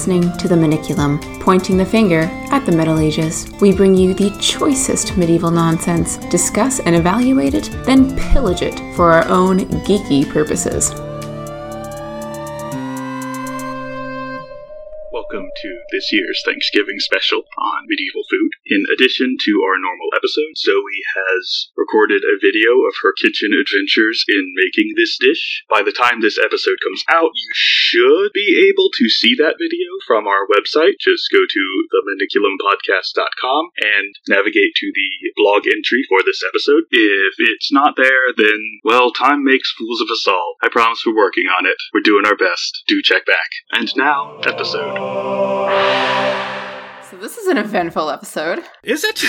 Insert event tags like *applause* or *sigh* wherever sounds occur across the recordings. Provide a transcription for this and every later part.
Listening to the Maniculum, pointing the finger at the Middle Ages. We bring you the choicest medieval nonsense, discuss and evaluate it, then pillage it for our own geeky purposes. welcome to this year's Thanksgiving special on medieval food. In addition to our normal episode, Zoe has recorded a video of her kitchen adventures in making this dish. By the time this episode comes out, you should be able to see that video from our website. Just go to themaniculumpodcast.com and navigate to the blog entry for this episode. If it's not there, then, well, time makes fools of us all. I promise we're working on it. We're doing our best. Do check back. And now, episode. So this is an eventful episode. Is it?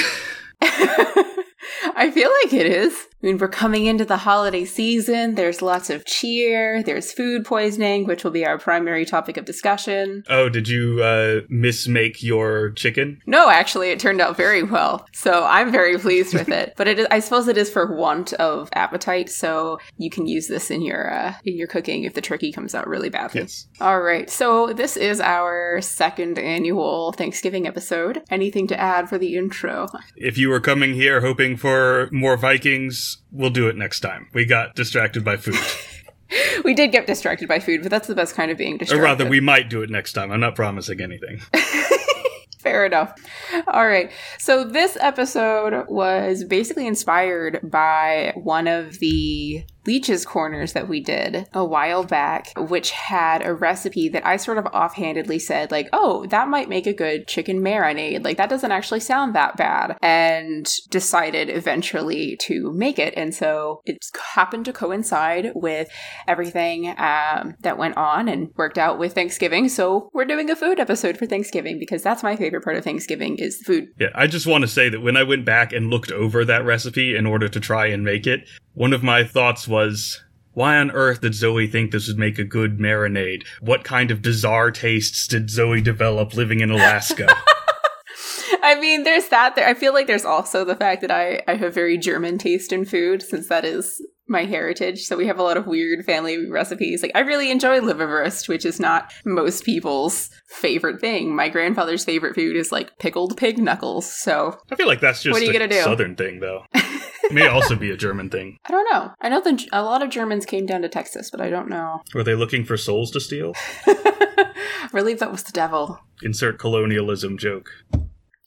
*laughs* *laughs* I feel like it is. I mean, we're coming into the holiday season. There's lots of cheer. There's food poisoning, which will be our primary topic of discussion. Oh, did you uh, mismake your chicken? No, actually, it turned out very well. So I'm very pleased with it. *laughs* But it is, I suppose it is for want of appetite. So you can use this in your uh, in your cooking if the turkey comes out really badly. Yes. All right. So this is our second annual Thanksgiving episode. Anything to add for the intro? If you were coming here hoping for more Vikings, we'll do it next time. We got distracted by food. *laughs* we did get distracted by food, but that's the best kind of being distracted. Or rather, we might do it next time. I'm not promising anything. *laughs* Fair enough. All right. So this episode was basically inspired by one of the Leech's Corners that we did a while back, which had a recipe that I sort of offhandedly said, like, oh, that might make a good chicken marinade. Like, that doesn't actually sound that bad. And decided eventually to make it. And so it happened to coincide with everything um, that went on and worked out with Thanksgiving. So we're doing a food episode for Thanksgiving because that's my favorite part of Thanksgiving is food. Yeah, I just want to say that when I went back and looked over that recipe in order to try and make it, one of my thoughts was, why on earth did Zoe think this would make a good marinade? What kind of bizarre tastes did Zoe develop living in Alaska? *laughs* I mean, there's that. There, I feel like there's also the fact that I, I have very German taste in food, since that is my heritage. So we have a lot of weird family recipes. Like I really enjoy liverwurst, which is not most people's favorite thing. My grandfather's favorite food is like pickled pig knuckles. So I feel like that's just what are you gonna do? southern thing, though. *laughs* *laughs* may also be a German thing. I don't know. I know that a lot of Germans came down to Texas, but I don't know. Were they looking for souls to steal? *laughs* I believe that was the devil. Insert colonialism joke.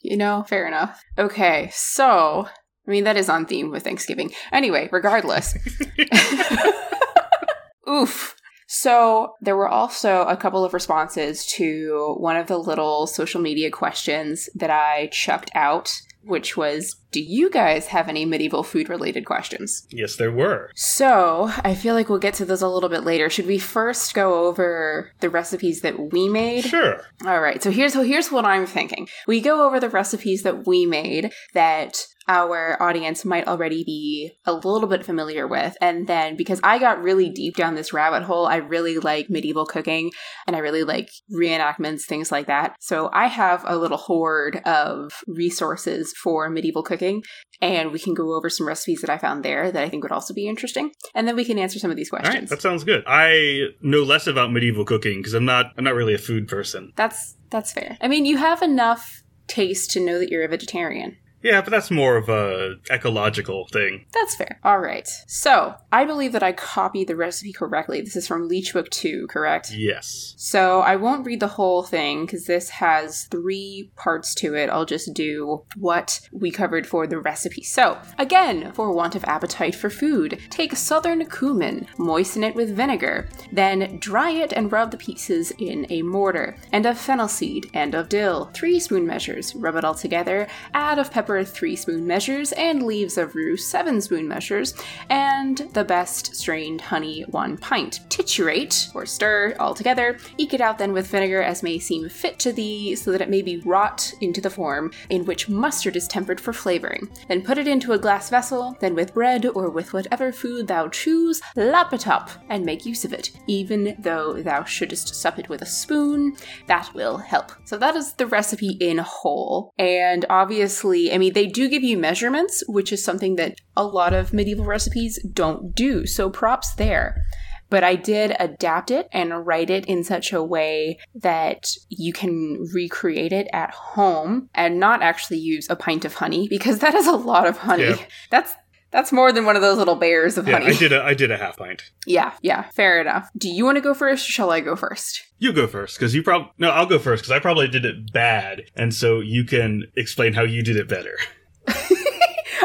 You know, fair enough. Okay, so I mean that is on theme with Thanksgiving. Anyway, regardless. *laughs* Oof. So, there were also a couple of responses to one of the little social media questions that I chucked out which was Do you guys have any medieval food related questions? Yes, there were. So I feel like we'll get to those a little bit later. Should we first go over the recipes that we made? Sure. All right. So here's here's what I'm thinking. We go over the recipes that we made that our audience might already be a little bit familiar with. And then because I got really deep down this rabbit hole, I really like medieval cooking and I really like reenactments, things like that. So I have a little hoard of resources for medieval cooking and we can go over some recipes that I found there that I think would also be interesting. And then we can answer some of these questions. that sounds good. I know less about medieval cooking because I'm not I'm not really a food person. That's that's fair. I mean, you have enough taste to know that you're a vegetarian. Yeah, but that's more of a ecological thing. That's fair. All right. So, I believe that I copied the recipe correctly. This is from Leechbook 2, correct? Yes. So, I won't read the whole thing because this has three parts to it. I'll just do what we covered for the recipe. So, again, for want of appetite for food, take southern cumin, moisten it with vinegar, then dry it and rub the pieces in a mortar, and of fennel seed and of dill, three spoon measures. Rub it all together, add of pepper pepper 3 spoon measures, and leaves of rue 7 spoon measures, and the best strained honey 1 pint. Titurate, or stir, all together. Eke it out then with vinegar as may seem fit to thee, so that it may be wrought into the form in which mustard is tempered for flavoring. Then put it into a glass vessel, then with bread or with whatever food thou choose, lap it up and make use of it, even though thou shouldest sup it with a spoon. That will help. So that is the recipe in whole. And obviously, I mean, they do give you measurements, which is something that a lot of medieval recipes don't do. So props there. but I did adapt it and write it in such a way that you can recreate it at home and not actually use a pint of honey because *laughs* that is a lot of honey. Yeah. That's that's more than one of those little bears of Yeah, honey. I did a I did a half pint. yeah, yeah, fair enough. Do you want to go first or shall I go first? You go first because you probably no. I'll go first because I probably did it bad, and so you can explain how you did it better. *laughs*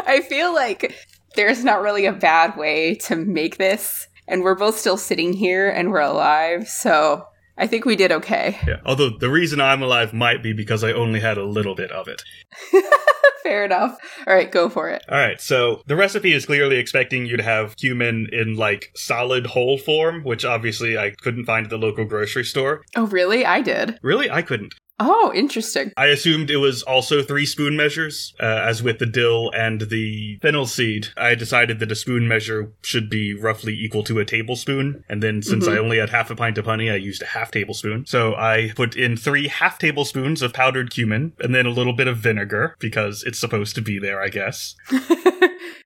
I feel like there's not really a bad way to make this, and we're both still sitting here and we're alive, so I think we did okay. Yeah. Although the reason I'm alive might be because I only had a little bit of it. *laughs* Fair enough. All right, go for it. All right, so the recipe is clearly expecting you to have cumin in like solid whole form, which obviously I couldn't find at the local grocery store. Oh, really? I did. Really, I couldn't. Oh, interesting. I assumed it was also three spoon measures, uh, as with the dill and the fennel seed. I decided that a spoon measure should be roughly equal to a tablespoon, and then since I only had half a pint of honey, I used a half tablespoon. So I put in three half tablespoons of powdered cumin, and then a little bit of vinegar, because it's supposed to be there, I guess. *laughs*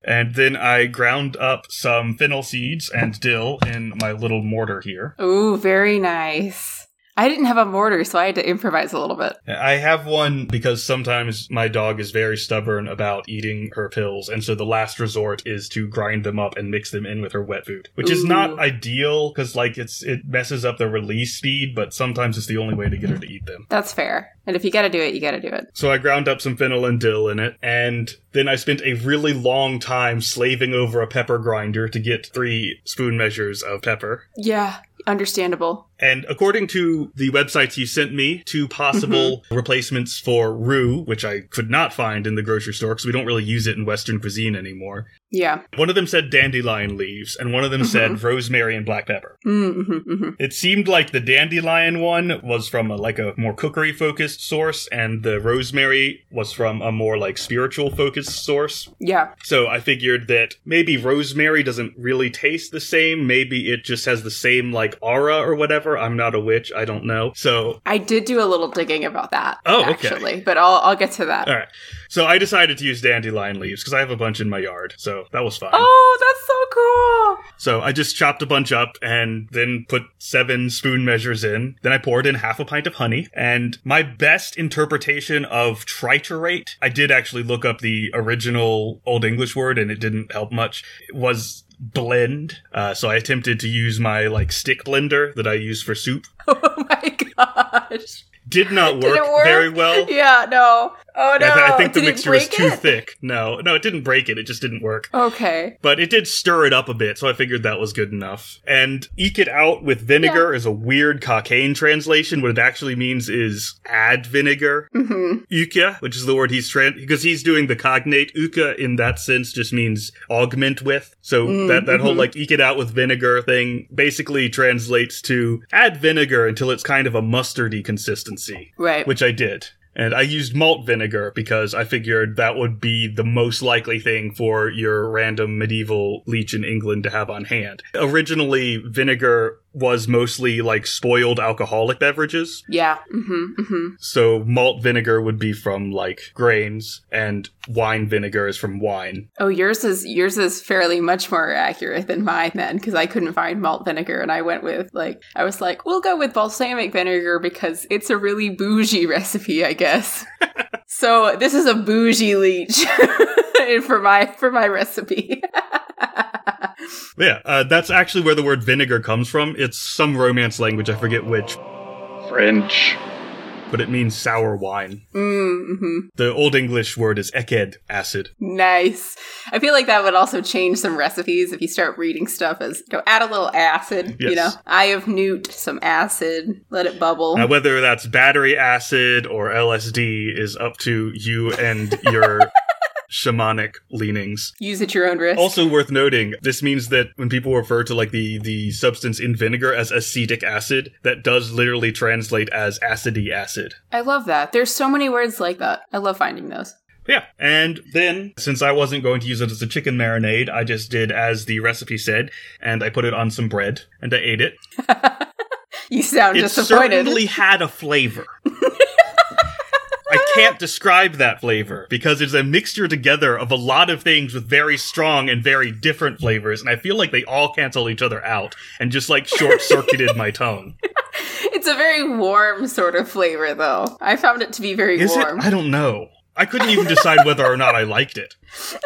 And then I ground up some fennel seeds and dill in my little mortar here. Ooh, very nice. I didn't have a mortar, so I had to improvise a little bit. I have one because sometimes my dog is very stubborn about eating her pills, and so the last resort is to grind them up and mix them in with her wet food, which is not ideal because like it's it messes up the release speed, but sometimes it's the only way to get her to eat them. That's fair. And if you gotta do it, you gotta do it. So I ground up some fennel and dill in it, and then I spent a really long time slaving over a pepper grinder to get three spoon measures of pepper. Yeah, understandable. And according to the websites you sent me, two possible mm-hmm. replacements for roux, which I could not find in the grocery store because we don't really use it in Western cuisine anymore. Yeah. One of them said dandelion leaves, and one of them said rosemary and black pepper. Mm-hmm, mm-hmm. It seemed like the dandelion one was from a, like a more cookery focused source, and the rosemary was from a more like spiritual focused source. Yeah. So I figured that maybe rosemary doesn't really taste the same. Maybe it just has the same like aura or whatever. I'm not a witch. I don't know. So I did do a little digging about that. Oh, okay. actually, but I'll I'll get to that. all right. So I decided to use dandelion leaves because I have a bunch in my yard. So that was fine. Oh, that's so cool. So I just chopped a bunch up and then put seven spoon measures in. Then I poured in half a pint of honey. And my best interpretation of triturate, I did actually look up the original Old English word and it didn't help much, It was blend. Uh, so I attempted to use my like stick blender that I use for soup. *laughs* Oh my gosh. Did not work, it work? very well. Yeah, no. Oh no. I, I think the Did it mixture was too it? thick. No, no, it didn't break it. It just didn't work. Okay. But it did stir it up a bit, so I figured that was good enough. And eke it out with vinegar is a weird Cockayne translation. What it actually means is add vinegar. Mm-hmm. Uke, which is the word he's trying, because he's doing the cognate. Uka in that sense just means augment with. So Mm, that, that whole mhm. like eke it out with vinegar thing basically translates to add vinegar until it's kind of a mustardy consistency Right. which I did. And I used malt vinegar because I figured that would be the most likely thing for your random medieval leech in England to have on hand. Originally, vinegar was mostly like spoiled alcoholic beverages. yeah. Mm-hmm. Mm-hmm. So malt vinegar would be from like grains and wine vinegar is from wine. Oh, yours is yours is fairly much more accurate than mine then, because I couldn't find malt vinegar, and I went with like I was like, we'll go with balsamic vinegar because it's a really bougie recipe, I guess. *laughs* so this is a bougie leech *laughs* for my for my recipe. *laughs* Yeah, uh, that's actually where the word vinegar comes from. It's some romance language, I forget which, French. but it means sour wine. mm-hmm. The Old English word is eced, acid. Nice. I feel like that would also change some recipes if you start reading stuff as go add a little acid. You know, eye of newt, some acid, let it bubble. Now, whether that's battery acid or LSD is up to you and your *laughs* shamanic leanings. Use at your own risk. Also worth noting, this means that when people refer to like the the substance in vinegar as acetic acid, that does literally translate as acidy acid. I love that. There's so many words like that. I love finding those. Yeah. And then, since I wasn't going to use it as a chicken marinade, I just did as the recipe said, and I put it on some bread, and I ate it. *laughs* You sound It disappointed. certainly had a flavor. *laughs* I *laughs* can't describe that flavor because it's a mixture together of a lot of things with very strong and very different flavors, and I feel like they all cancel each other out and just like short circuited my tongue. *laughs* It's a very warm sort of flavor, though. I found it to be very Is warm. it? I don't know. I couldn't even decide whether or not I liked it. *laughs*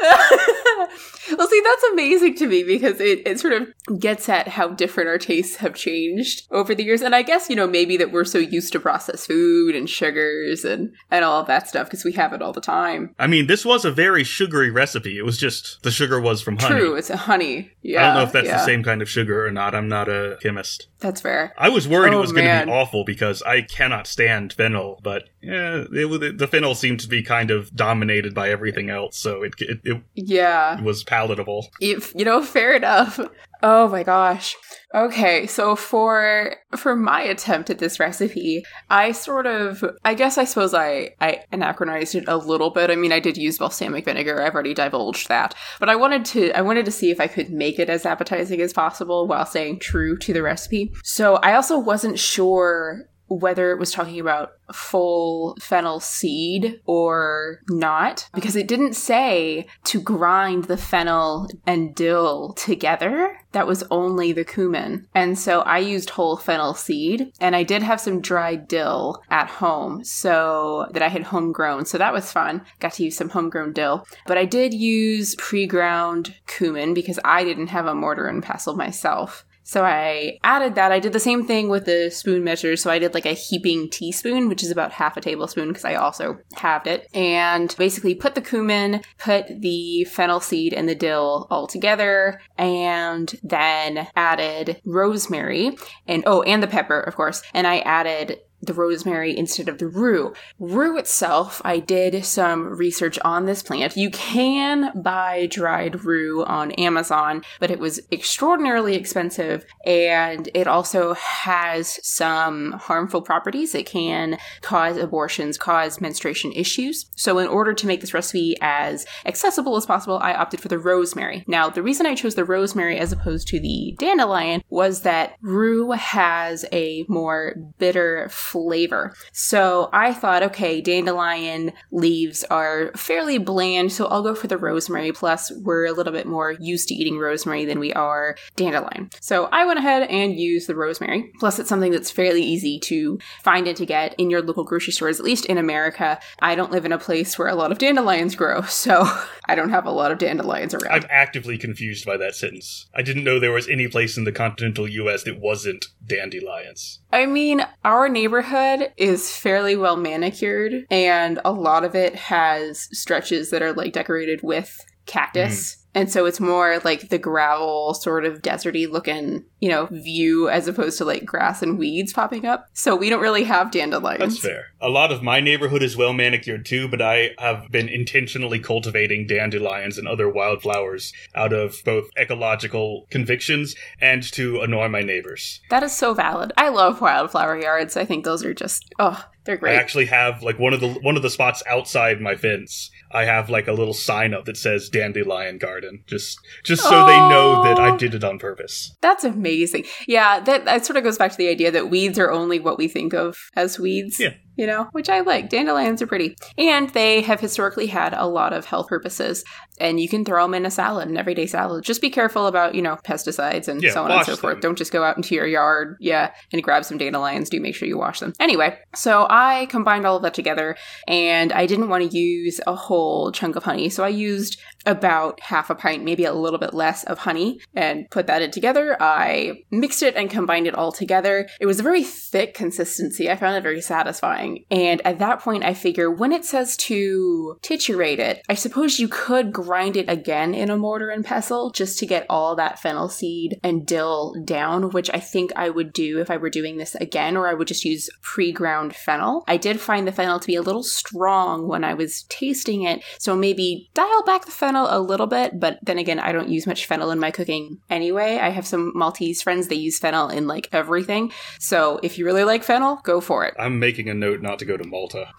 well, see, that's amazing to me because it, it sort of gets at how different our tastes have changed over the years. And I guess, you know, maybe that we're so used to processed food and sugars and, and all of that stuff because we have it all the time. I mean, this was a very sugary recipe. It was just the sugar was from honey. True, it's a honey. Yeah. I don't know if that's yeah, the same kind of sugar or not. I'm not a chemist. That's fair. I was worried Oh, it was going to be awful because I cannot stand fennel, but yeah, it, the fennel seemed to be kind of dominated by everything else, so it, it, it Yeah. was palatable. if you know *laughs* fair enough. Oh my gosh. Okay so for for my attempt at this recipe i sort of i guess i suppose i i anachronized it a little bit. I mean i did use balsamic vinegar. I've already divulged that. But i wanted to i wanted to see if i could make it as appetizing as possible while staying true to the recipe. So i also wasn't sure whether it was talking about full fennel seed or not, because it didn't say to grind the fennel and dill together. That was only the cumin. And so I used whole fennel seed, and I did have some dried dill at home, so that I had homegrown. So that was fun. Got to use some homegrown dill. But I did use pre ground cumin because I didn't have a mortar and pestle myself. So I added that. I did the same thing with the spoon measures. So I did like a heaping teaspoon, which is about half a tablespoon because I also halved it. And basically put the cumin, put the fennel seed and the dill all together, and then added rosemary and oh, and the pepper, of course. And I added the rosemary instead of the rue. Rue itself, I did some research on this plant. You can buy dried rue on Amazon, but it was extraordinarily expensive and it also has some harmful properties. It can cause abortions, cause menstruation issues. So in order to make this recipe as accessible as possible, I opted for the rosemary. Now, the reason I chose the rosemary as opposed to the dandelion was that rue has a more bitter flavor. So I thought, okay, dandelion leaves are fairly bland, so I'll go for the rosemary. Plus, we're a little bit more used to eating rosemary than we are dandelion. So I went ahead and used the rosemary. Plus, it's something that's fairly easy to find and to get in your local grocery stores, at least in America. I don't live in a place where a lot of dandelions grow, *laughs* so I don't have a lot of dandelions around. I'm actively confused by that sentence. I didn't know there was any place in the continental US that wasn't dandelions. I mean, our neighborhood is fairly well manicured, and a lot of it has stretches that are like decorated with cactus. Mm. And so it's more like the gravel, sort of deserty looking, you know, view as opposed to like grass and weeds popping up. So we don't really have dandelions. That's fair. A lot of my neighborhood is well manicured too, but I have been intentionally cultivating dandelions and other wildflowers out of both ecological convictions and to annoy my neighbors. That is so valid. I love wildflower yards. I think those are just, oh, they're I actually have like one of the one of the spots outside my fence. I have like a little sign up that says dandelion garden, just just so they know that I did it on purpose. That's amazing. Yeah, that, that sort of goes back to the idea that weeds are only what we think of as weeds. Yeah. You know, which I like. Dandelions are pretty. And they have historically had a lot of health purposes. And you can throw them in a salad, an everyday salad. Just be careful about, you know, pesticides and Yeah, so on and so forth. them. Don't just go out into your yard, yeah, and grab some dandelions. Do make sure you wash them. Anyway, so I combined all of that together and I didn't want to use a whole chunk of honey. So I used about half a pint, maybe a little bit less of honey, and put that in together. I mixed it and combined it all together. It was a very thick consistency. I found it very satisfying. And at that point, I figure when it says to titurate it, I suppose you could grind it again in a mortar and pestle just to get all that fennel seed and dill down, which I think I would do if I were doing this again, or I would just use pre ground fennel. I did find the fennel to be a little strong when I was tasting it, so maybe dial back the fennel a little bit, but then again, I don't use much fennel in my cooking anyway. I have some Maltese friends, they use fennel in like everything. So if you really like fennel, go for it. I'm making a note not to go to Malta. *laughs*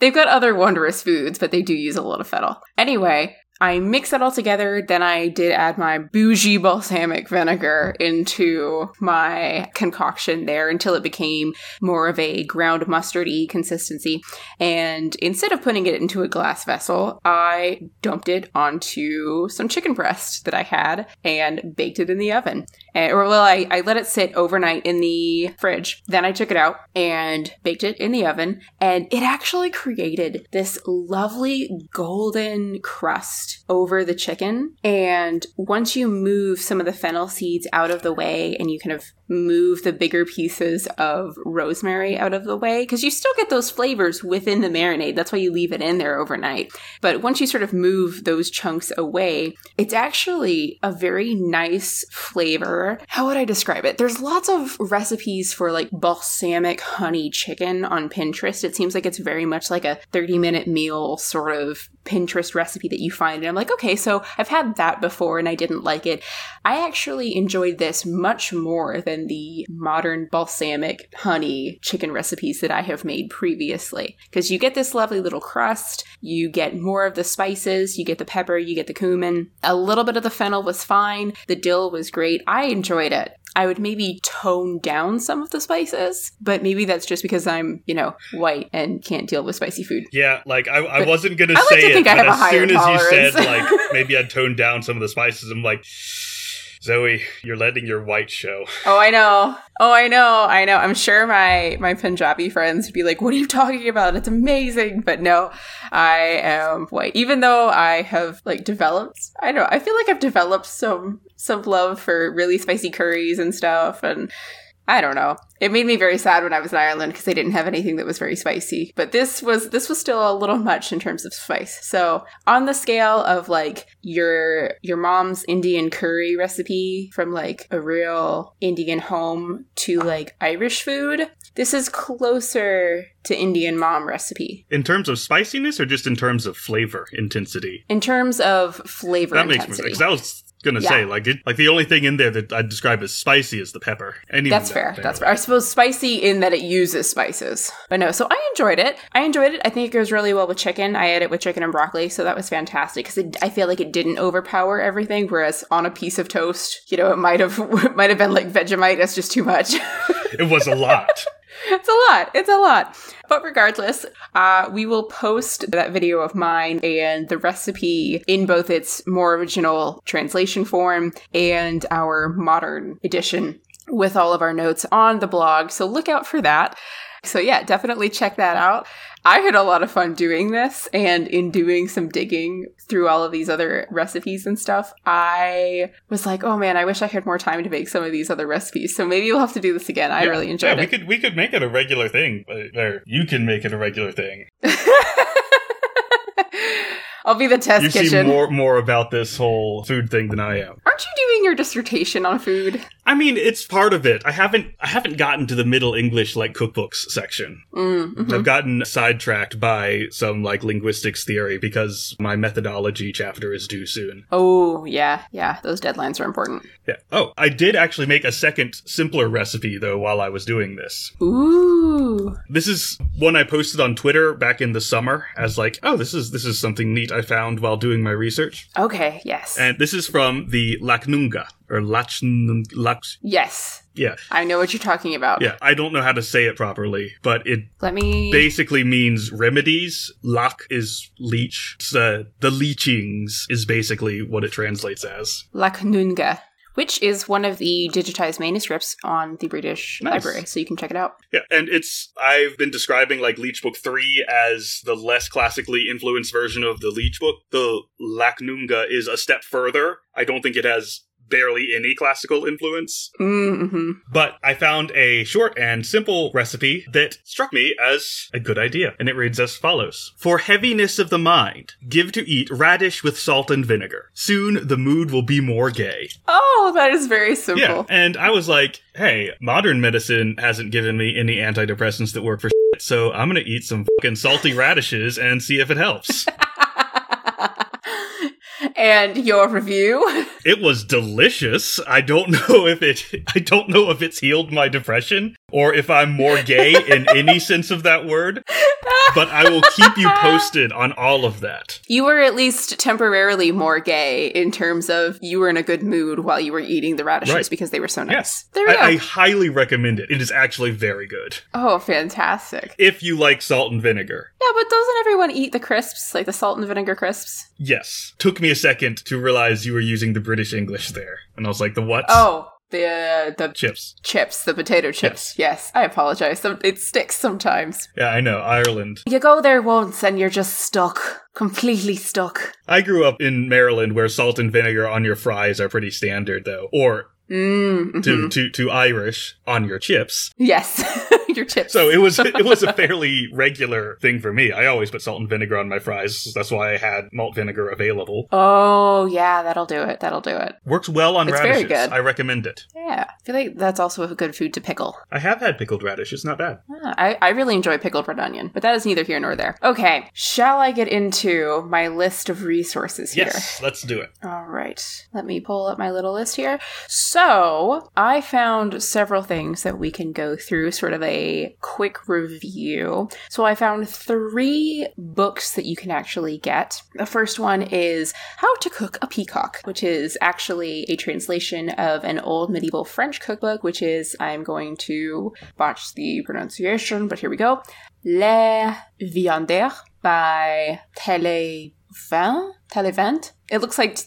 They've got other wondrous foods, but they do use a lot of fennel. Anyway, I mix that all together. Then I did add my bougie balsamic vinegar into my concoction there until it became more of a ground mustardy consistency. And instead of putting it into a glass vessel, I dumped it onto some chicken breast that I had and baked it in the oven. And, or well, I, I let it sit overnight in the fridge. Then I took it out and baked it in the oven. And it actually created this lovely golden crust over the chicken. And once you move some of the fennel seeds out of the way and you kind of move the bigger pieces of rosemary out of the way, because you still get those flavors within the marinade. That's why you leave it in there overnight. But once you sort of move those chunks away, it's actually a very nice flavor. How would I describe it? There's lots of recipes for like balsamic honey chicken on Pinterest. It seems like it's very much like a 30 minute meal sort of Pinterest recipe that you find. And I'm like, okay, so I've had that before and I didn't like it. I actually enjoyed this much more than the modern balsamic honey chicken recipes that I have made previously. Because you get this lovely little crust, you get more of the spices, you get the pepper, you get the cumin. A little bit of the fennel was fine. The dill was great. I enjoyed it. I would maybe tone down some of the spices, but maybe that's just because I'm, you know, white and can't deal with spicy food. Yeah, like I, I wasn't gonna I like say to it, think I but have a as soon as you said like *laughs* maybe I'd tone down some of the spices, I'm like, Zoe, you're letting your white show. Oh, I know. Oh, I know. I know. I'm sure my my Punjabi friends would be like, "What are you talking about? It's amazing." But no, I am white. Even though I have like developed, I don't know. I feel like I've developed some some love for really spicy curries and stuff, and I don't know. It made me very sad when I was in Ireland because they didn't have anything that was very spicy. But this was this was still a little much in terms of spice. So on the scale of like your your mom's Indian curry recipe from like a real Indian home to like Irish food, this is closer to Indian mom recipe In terms of spiciness or just in terms of flavor intensity? in terms of flavor that makes me intensity. because I was gonna Yeah. say like it, like the only thing in there that I'd describe as spicy is the pepper. And That's that, fair. That's fair. I suppose spicy in that it uses spices. But no, so I enjoyed it. I enjoyed it. I think it goes really well with chicken. I had it with chicken and broccoli, so that was fantastic because I feel like it didn't overpower everything. Whereas on a piece of toast, you know, it might have *laughs* might have been like Vegemite. That's just too much. *laughs* It was a lot. It's a lot. It's a lot. But regardless, uh, we will post that video of mine and the recipe in both its more original translation form and our modern edition with all of our notes on the blog. So look out for that. So yeah, definitely check that out. I had a lot of fun doing this and in doing some digging through all of these other recipes and stuff. I was like, oh man, I wish I had more time to make some of these other recipes. So maybe we'll have to do this again. I Yeah. really enjoyed yeah, it. we could we could make it a regular thing. uh, Or you can make it a regular thing. *laughs* I'll be the test you kitchen. see more more about this whole food thing than I am. Aren't you doing your dissertation on food? I mean, it's part of it. I haven't I haven't gotten to the Middle English like cookbooks section. Mm, mhm. I've gotten sidetracked by some like linguistics theory because my methodology chapter is due soon. Oh, yeah, yeah. Those deadlines are important. Yeah. Oh, I did actually make a second simpler recipe though while I was doing this. Ooh. This is one I posted on Twitter back in the summer as like, oh, this is this is something neat I found while doing my research. Okay, yes. And this is from the Lacnunga or Lachnung Lach yes. yeah. I know what you're talking about. Yeah, I don't know how to say it properly, but it Let me. basically means remedies. Lach is leech. Uh, the leechings is basically what it translates as. Lacnunga, which is one of the digitized manuscripts on the British Nice. Library, so you can check it out. Yeah, and it's I've been describing like Leech Book 3 as the less classically influenced version of the Leech Book. The Lacnunga is a step further. I don't think it has barely any classical influence. Mm-hmm. But I found a short and simple recipe that struck me as a good idea, and it reads as follows For heaviness of the mind, give to eat radish with salt and vinegar. Soon the mood will be more gay. Oh, that is very simple. Yeah, and I was like, hey, modern medicine hasn't given me any antidepressants that work for shit, so I'm gonna eat some fucking salty *laughs* radishes and see if it helps. *laughs* and your review? *laughs* It was delicious. I don't *laughs* know if it I don't know if it's healed my depression or if I'm more gay in *laughs* any sense of that word. But I will keep you posted on all of that. You were at least temporarily more gay in terms of you were in a good mood while you were eating the radishes Right. because they were so nice. Yes. There we I, I highly recommend it. It is actually very good. oh, fantastic. If you like salt and vinegar. Yeah, but doesn't everyone eat the crisps, like the salt and vinegar crisps? Yes. Took me a second to realize you were using the British English there. And I was like, the what? Oh, the uh, the Chips. chips, the potato chips. Yes, I apologize. Some, it sticks sometimes. Yeah, I know. Ireland. You go there once and you're just stuck, completely stuck. I grew up in Maryland where salt and vinegar on your fries are pretty standard though. Or Mm, to, mhm. to, to Irish on your chips. yes, *laughs* *laughs* So it was it was a *laughs* fairly regular thing for me. I always put salt and vinegar on my fries. That's why I had malt vinegar available. oh yeah, that'll do it. That'll do it. Works well on It's very radishes. good. I recommend it. Yeah, I feel like that's also a good food to pickle. I have had pickled radish. It's not bad. Ah, I, I really enjoy pickled red onion, but that is neither here nor there. Okay, shall I get into my list of resources here? Yes, let's do it. All right, let me pull up my little list here. So, I found several things that we can go through, sort of a quick review. So, I found three books that you can actually get. The first one is How to Cook a Peacock, which is actually a translation of an old medieval French cookbook, which is, I'm going to botch the pronunciation, but here we go. Les Viandaires by Televent. Televent. It looks like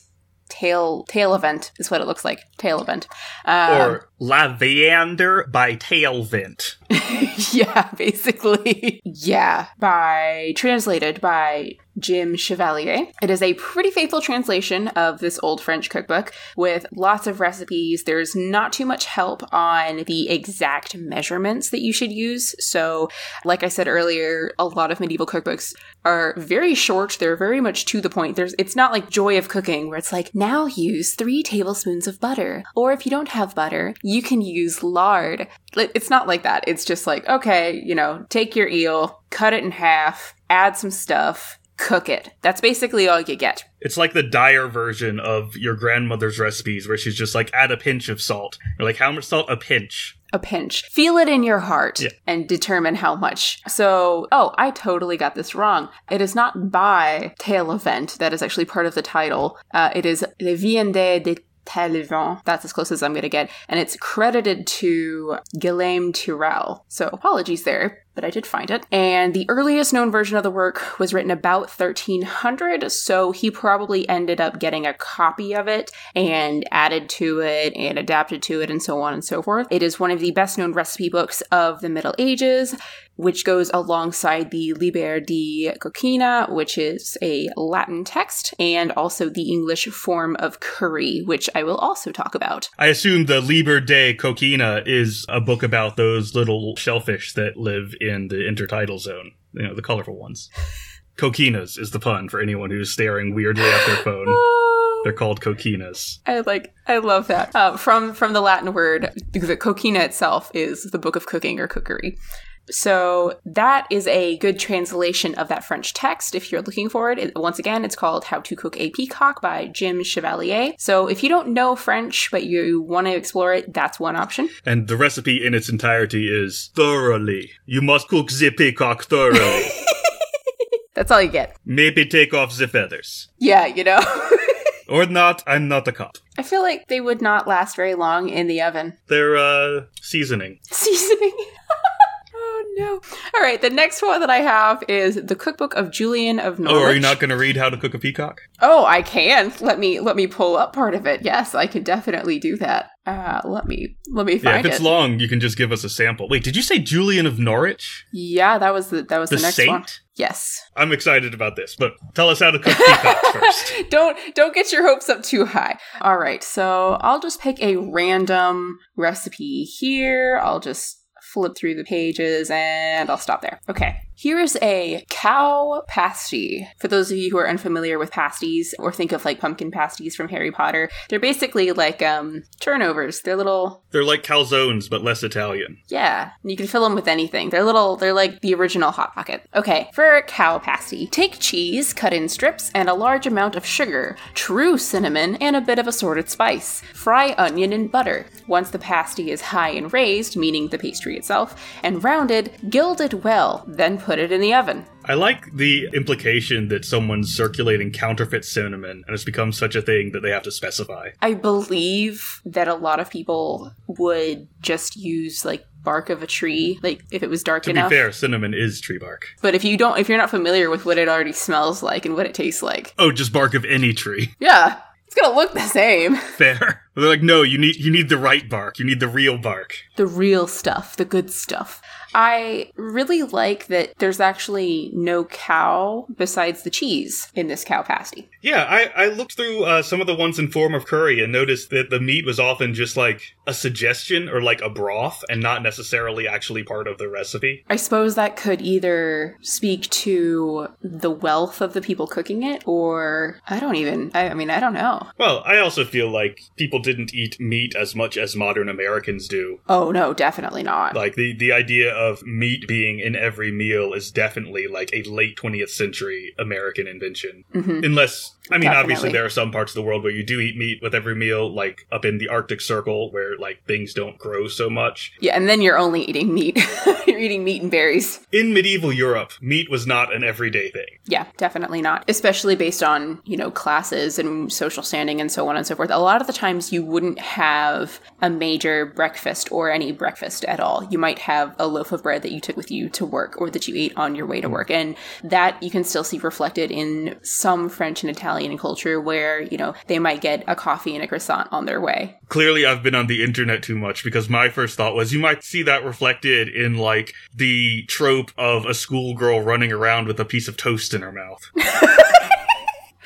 tail tail event is what it looks like. Tail event. Um, or La Viander by Tailvent. *laughs* yeah, basically. yeah, by translated by Jim Chevallier. It is a pretty faithful translation of this old French cookbook with lots of recipes. There's not too much help on the exact measurements that you should use. So, like I said earlier, a lot of medieval cookbooks are very short. They're very much to the point. There's it's not like Joy of Cooking where it's like now use 3 tablespoons of butter or if you don't have butter, you can use lard. It- It's not like that. It's just like, okay, you know, take your eel, cut it in half, add some stuff, cook it. That's basically all you get. It's like the dire version of your grandmother's recipes where she's just like, add a pinch of salt. You're like, how much salt? A pinch. a pinch. Feel it in your heart Yeah. and determine how much. So, oh, I totally got this wrong. It is not by Tail Event. That is actually part of the title. Uh, it is Le Viande de Talevent. That's as close as I'm going to get. And it's credited to Guillaume Tirel. So apologies there, but I did find it. And the earliest known version of the work was written about 1300. So he probably ended up getting a copy of it and added to it and adapted to it and so on and so forth. It is one of the best known recipe books of the Middle Ages, which goes alongside the Liber de Coquina, which is a Latin text, and also the English form of curry, which I will also talk about. I assume the Liber de Coquina is a book about those little shellfish that live in the intertidal zone. You know, the colorful ones. Coquinas is the pun for anyone who's staring weirdly at their phone. *laughs* They're called coquinas. I like, I love that. Uh, from from the Latin word, because the coquina itself is the book of cooking or cookery. So that is a good translation of that French text if you're looking for it. it. Once again, it's called How to Cook a Peacock by Jim Chevallier. So if you don't know French but you want to explore it, that's one option. And the recipe in its entirety is thoroughly. You must cook the peacock thoroughly. *laughs* That's all you get. Maybe take off the feathers. Yeah, you know. *laughs* Or not, I'm not a cop. I feel like they would not last very long in the oven. They're, uh, seasoning. Seasoning. *laughs* no. All right, the next one that I have is the cookbook of Julian of Norwich. Oh, are you not going to read how to cook a peacock? Oh, I can. Let me let me pull up part of it. Yes, I can definitely do that. Uh, let me let me Yeah, find if it's it. long, you can just give us a sample. Wait, did you say Julian of Norwich? yeah, that was the that was the, The next saint? one. Yes. I'm excited about this, but tell us how to cook peacocks *laughs* first. don't don't get your hopes up too high. All right, so I'll just pick a random recipe here. I'll just flip through the pages and I'll stop there. Okay. Here is a cow pasty. For those of you who are unfamiliar with pasties or think of like pumpkin pasties from Harry Potter, they're basically like um turnovers. They're little They're like calzones, but less Italian. yeah, you can fill them with anything. They're little, they're like the original Hot Pocket. Okay, for cow pasty, take cheese, cut in strips, and a large amount of sugar, true cinnamon, and a bit of assorted spice. Fry onion in butter. Once the pasty is high and raised, meaning the pastry itself, and rounded, gild it well, then put it in the oven. I like the implication that someone's circulating counterfeit cinnamon and it's become such a thing that they have to specify. I believe that a lot of people would just use like bark of a tree, like if it was dark To enough. be fair, cinnamon is tree bark. But if you don't, if you're not familiar with what it already smells like and what it tastes like, Oh, just bark of any tree. *laughs* yeah, it's gonna look the same. Fair. They're like, no, you need you need the right bark. You need the real bark. The real stuff, the good stuff. I really like that there's actually no cow besides the cheese in this cow pasty. Yeah, I, I looked through uh, some of the ones in form of curry and noticed that the meat was often just like a suggestion or like a broth and not necessarily actually part of the recipe. I suppose that could either speak to the wealth of the people cooking it, or I don't even, I, I mean, I don't know. Well, I also feel like people didn't eat meat as much as modern Americans do. Oh, no, definitely not. Like the the idea of meat being in every meal is definitely like a late 20th century American invention. Mm-hmm. Unless I mean obviously there are some parts of the world where you do eat meat with every meal like up in the Arctic Circle where like things don't grow so much. yeah, and then you're only eating meat. *laughs* you're eating meat and berries. In medieval Europe, meat was not an everyday thing. Yeah, definitely not. Especially based on, you know, classes and social standing and so on and so forth. A lot of the times you wouldn't have a major breakfast or any breakfast at all. You might have a loaf of bread that you took with you to work or that you ate on your way to work. And that you can still see reflected in some French and Italian culture where, you know, they might get a coffee and a croissant on their way. Clearly I've been on the internet too much because my first thought was you might see that reflected in like the trope of a schoolgirl running around with a piece of toast in her mouth. *laughs*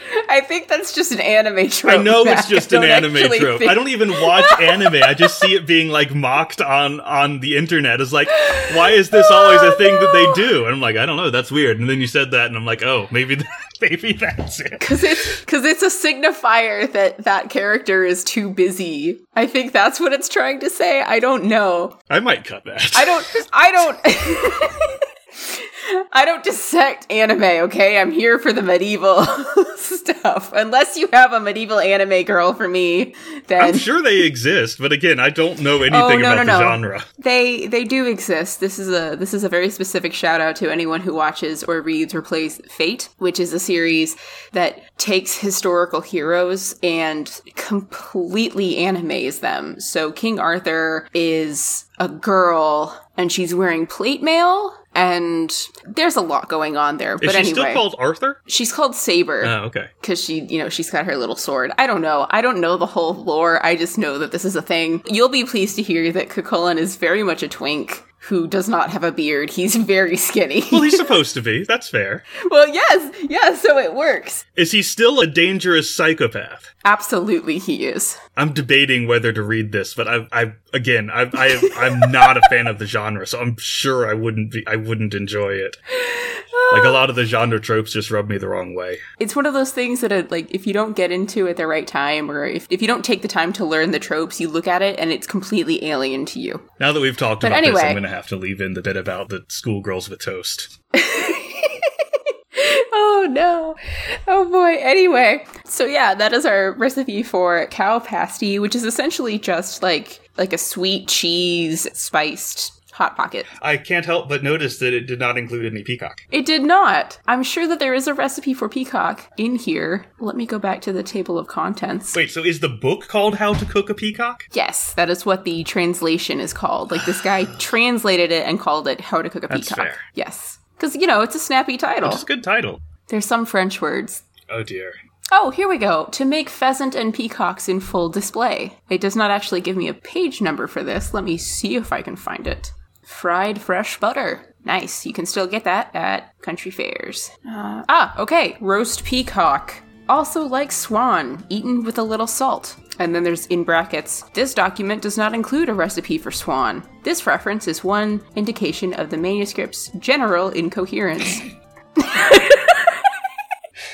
*laughs* I think that's just an anime trope. I know it's just an anime trope. think- I don't even watch *laughs* anime. I just see it being like mocked on on the internet as like, why is this always a oh, thing that they do? And I'm like, I don't know, that's weird. And then you said that, and I'm like, oh, maybe that, *laughs* maybe that's it. Because it's because it's a signifier that that character is too busy. I think that's what it's trying to say. I don't know. I might cut that. I don't. I don't. I don't dissect anime. Okay, I'm here for the medieval *laughs* stuff. Unless you have a medieval anime girl for me, then I'm sure they exist, but again, I don't know oh, anything Oh, no, about no, the no. genre. They they do exist. This is a this is a very specific shout out to anyone who watches or reads or plays Fate, which is a series that takes historical heroes and completely animes them. So King Arthur is a girl and she's wearing plate mail and there's a lot going on there. Is but she anyway, still called Arthur? she's called Saber Oh, okay. because she, you know, she's got her little sword. I don't know. I don't know the whole lore. I just know that this is a thing. You'll be pleased to hear that Cú Chulainn is very much a twink who does not have a beard. He's very skinny. Well, he's *laughs* supposed to be. That's fair. well, yes, yes, so it works. Is he still a dangerous psychopath? Absolutely, he is. I'm debating whether to read this, but I, I again, I, I, I'm not a fan of the genre, so I'm sure I wouldn't be, I wouldn't enjoy it. Like a lot of the genre tropes just rub me the wrong way. It's one of those things that, uh, like, if you don't get into it at the right time, or if, if you don't take the time to learn the tropes, you look at it and it's completely alien to you. Now that we've talked But about this. I'm going to have to leave in the bit about the schoolgirls with toast. *laughs* *laughs* Oh no. Oh boy. Anyway, so yeah, that is our recipe for cow pasty, which is essentially just like like a sweet cheese spiced hot pocket. I can't help but notice that it did not include any peacock. It did not. I'm sure that there is a recipe for peacock in here. Let me go back to the table of contents. Wait, so is the book called How to Cook a Peacock? Yes, that is what the translation is called. Like this guy *sighs* translated it and called it How to Cook a That's Peacock. fair. Yes. Because, you know, it's a snappy title. It's a good title. There's some French words. Oh dear. Oh, here we go. To make pheasant and peacocks in full display. It does not actually give me a page number for this. Let me see if I can find it. Fried fresh butter. Nice. You can still get that at country fairs. Uh, ah, okay. Roast peacock. Also like swan, eaten with a little salt. And then there's in brackets, this document does not include a recipe for swan. This reference is one indication of the manuscript's general incoherence. *laughs*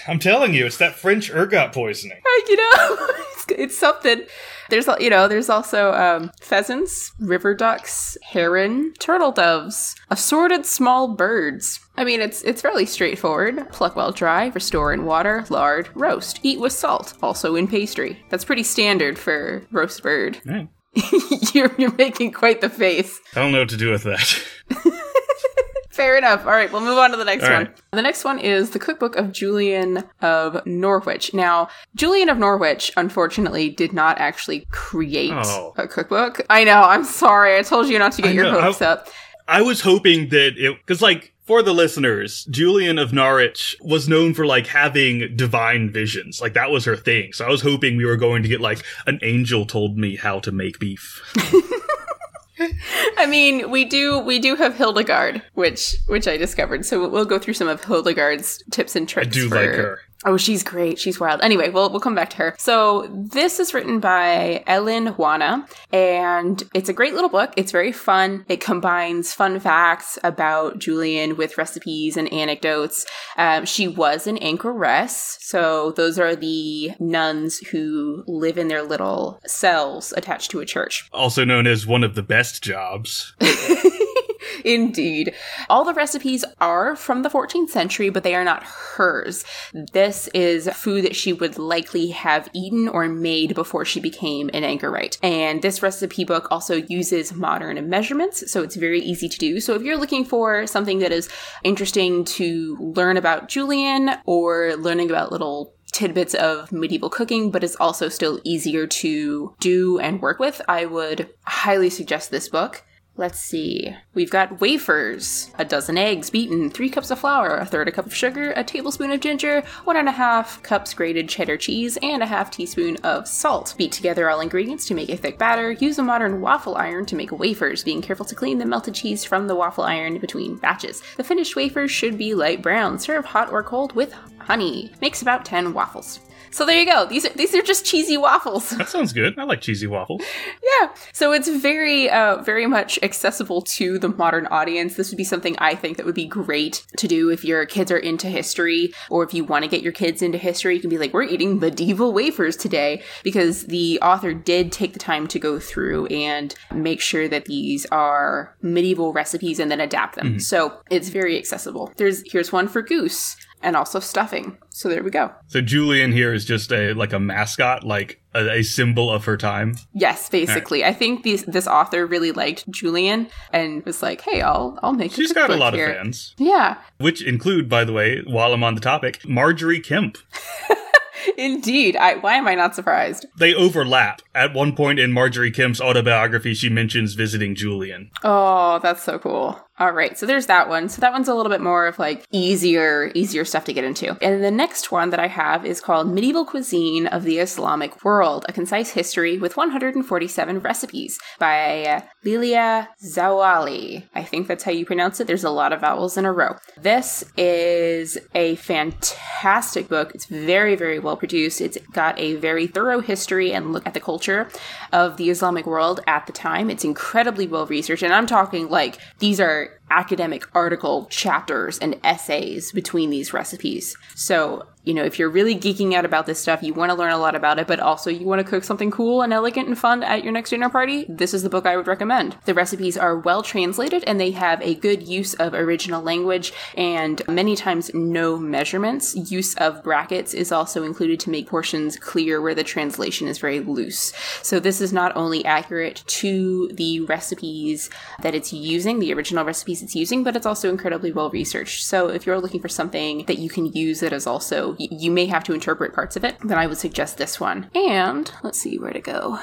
I'm telling you, it's that French ergot poisoning. you know, *laughs* it's, it's something. There's, you know, there's also um, pheasants, river ducks, heron, turtle doves, assorted small birds. I mean, it's it's fairly straightforward. Pluck while dry, restore in water, lard, roast, eat with salt, also in pastry. That's pretty standard for roast bird. *laughs* You're, you're making quite the face. I don't know what to do with that. *laughs* Fair enough. All right, we'll move on to the next All one. right. The next one is the cookbook of Julian of Norwich. Now, Julian of Norwich, unfortunately, did not actually create Oh. a cookbook. I know. I'm sorry. I told you not to get I your know, hopes I- up. I was hoping that it, because like, for the listeners, Julian of Norwich was known for like having divine visions. Like that was her thing. So I was hoping we were going to get like an angel told me how to make beef. *laughs* I mean, we do we do have Hildegard, which which I discovered. So we'll go through some of Hildegard's tips and tricks. I do for- like her. Oh, she's great. She's wild. Anyway, we'll we'll come back to her. So this is written by Ellen Juana, and it's a great little book. It's very fun. It combines fun facts about Julian with recipes and anecdotes. Um, she was an anchoress, so those are the nuns who live in their little cells attached to a church. Also known as one of the best jobs. *laughs* Indeed. All the recipes are from the 14th century, but they are not hers. This is food that she would likely have eaten or made before she became an anchorite. And this recipe book also uses modern measurements, so it's very easy to do. So if you're looking for something that is interesting to learn about Julian or learning about little tidbits of medieval cooking, but is also still easier to do and work with, I would highly suggest this book. Let's see. We've got wafers, a dozen eggs beaten, three cups of flour, a third a cup of sugar, a tablespoon of ginger, one and a half cups grated cheddar cheese, and a half teaspoon of salt. Beat together all ingredients to make a thick batter. Use a modern waffle iron to make wafers, being careful to clean the melted cheese from the waffle iron between batches. The finished wafers should be light brown. Serve hot or cold with honey. Makes about 10 waffles. So there you go. These are these are just cheesy waffles. That sounds good. I like cheesy waffles. *laughs* Yeah. So it's very, uh, very much accessible to the modern audience. This would be something I think that would be great to do if your kids are into history or if you want to get your kids into history. You can be like, we're eating medieval wafers today because the author did take the time to go through and make sure that these are medieval recipes and then adapt them. So it's very accessible. There's, here's one for goose and also stuffing. So there we go. So Julian here is just a like a mascot, like a, a symbol of her time. Yes, basically. I think these, this author really liked Julian and was like, "Hey, I'll I'll make." It." She's got a lot of fans, Yeah, which include, by the way, while I'm on the topic, Margery Kempe. *laughs* indeed. I why am I not surprised? They overlap. At one point in Margery Kempe's autobiography, she mentions visiting Julian. Oh, that's so cool. All right, so there's that one. So that one's a little bit more of like easier, easier stuff to get into. And the next one that I have is called Medieval Cuisine of the Islamic World: A Concise History with 147 Recipes by uh, Lilia Zaouali. I think that's how you pronounce it. There's a lot of vowels in a row. This is a fantastic book. It's very, very well produced. It's got a very thorough history and look at the culture of the Islamic world at the time. It's incredibly well researched, and I'm talking like these are start academic article chapters and essays between these recipes. So, you know, if you're really geeking out about this stuff, you want to learn a lot about it, but also you want to cook something cool and elegant and fun at your next dinner party, this is the book I would recommend. The recipes are well translated and they have a good use of original language and many times no measurements. Use of brackets is also included to make portions clear where the translation is very loose. So this is not only accurate to the recipes that it's using, the original recipes it's using, but it's also incredibly well researched. So if you're looking for something that you can use that is also, you may have to interpret parts of it, then I would suggest this one. And let's see where to go.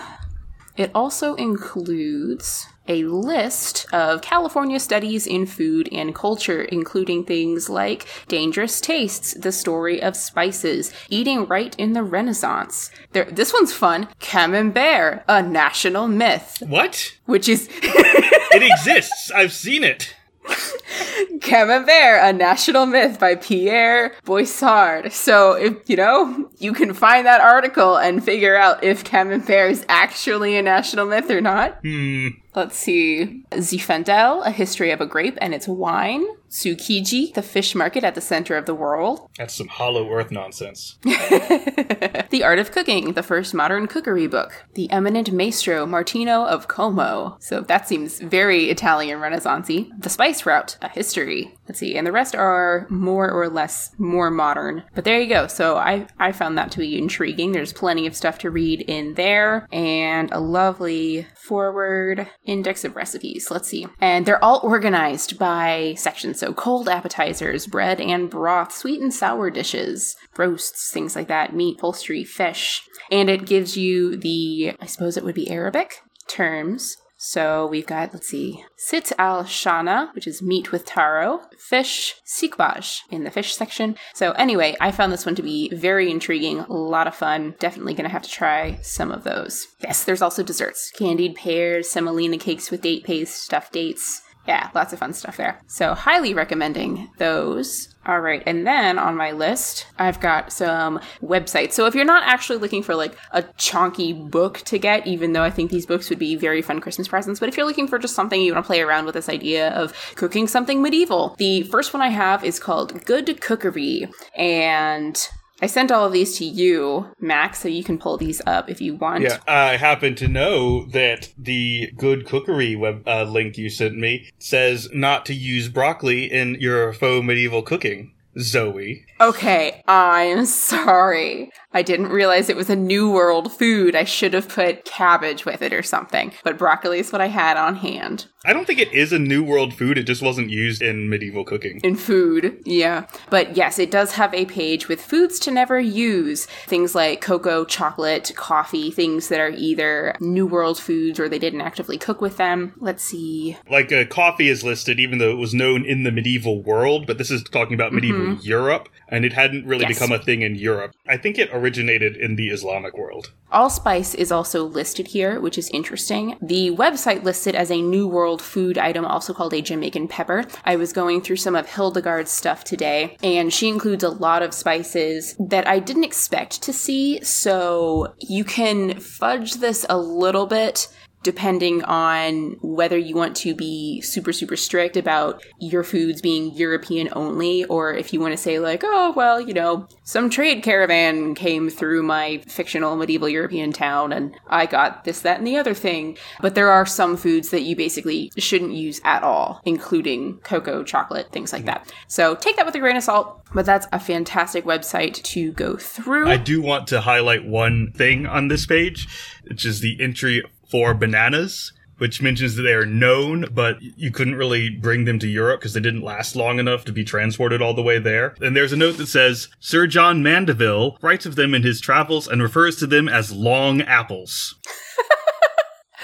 It also includes a list of California studies in food and culture, including things like dangerous tastes, the story of spices, eating right in the Renaissance. There, this one's fun. Camembert, a national myth, What? which is It exists. I've seen it. *laughs* Camembert, a national myth by Pierre Boisard. So if you know, you can find that article and figure out if Camembert is actually a national myth or not. Hmm. Let's see. Zinfandel, a history of a grape and its wine. Tsukiji, the fish market at the center of the world. *laughs* That's some hollow earth nonsense. The Art of Cooking, the first modern cookery book. The eminent maestro Martino of Como. So that seems very Italian Renaissancey. The Spice Route, a history. Let's see, and the rest are more or less more modern. But there you go. So I I found that to be intriguing. There's plenty of stuff to read in there, and a lovely forward index of recipes. Let's see, and they're all organized by section. So cold appetizers, bread and broth, sweet and sour dishes, roasts, things like that, meat, poultry, fish. And it gives you the, I suppose it would be Arabic terms. So we've got, let's see, sit al shana, which is meat with taro, fish, sikbaj in the fish section. So anyway, I found this one to be very intriguing, a lot of fun. Definitely gonna have to try some of those. Yes, there's also desserts, candied pears, semolina cakes with date paste, stuffed dates. Yeah, lots of fun stuff there. So, highly recommending those. All right, and then on my list, I've got some websites. So, if you're not actually looking for like a chunky book to get, even though I think these books would be very fun Christmas presents, but if you're looking for just something you want to play around with this idea of cooking something medieval, the first one I have is called Good Cookery. And I sent all of these to you, Max, so you can pull these up if you want. Yeah, I happen to know that the good cookery web uh, link you sent me says not to use broccoli in your faux medieval cooking. Zoe. Okay, I'm sorry. I didn't realize it was a New World food. I should have put cabbage with it or something. But broccoli is what I had on hand. I don't think it is a New World food, it just wasn't used in medieval cooking. In food, yeah. But yes, it does have a page with foods to never use. Things like cocoa, chocolate, coffee, things that are either New World foods or they didn't actively cook with them. Let's see. Like uh, coffee is listed, even though it was known in the medieval world, but this is talking about medieval Mm-hmm. Europe, and it hadn't really Yes. become a thing in Europe. I think it originated in the Islamic world. Allspice is also listed here, which is interesting. The website listed as a New World food item, also called a Jamaican pepper. I was going through some of Hildegard's stuff today, and she includes a lot of spices that I didn't expect to see, so you can fudge this a little bit depending on whether you want to be super super strict about your foods being European only or if you want to say like oh well you know some trade caravan came through my fictional medieval European town and I got this that and the other thing. But there are some foods that you basically shouldn't use at all including cocoa chocolate things like that. So take that with a grain of salt but that's a fantastic website to go through. I do want to highlight one thing on this page, which is the entry for bananas, which mentions that they are known, but you couldn't really bring them to Europe because they didn't last long enough to be transported all the way there. And there's a note that says Sir John Mandeville writes of them in his travels and refers to them as long apples. *laughs*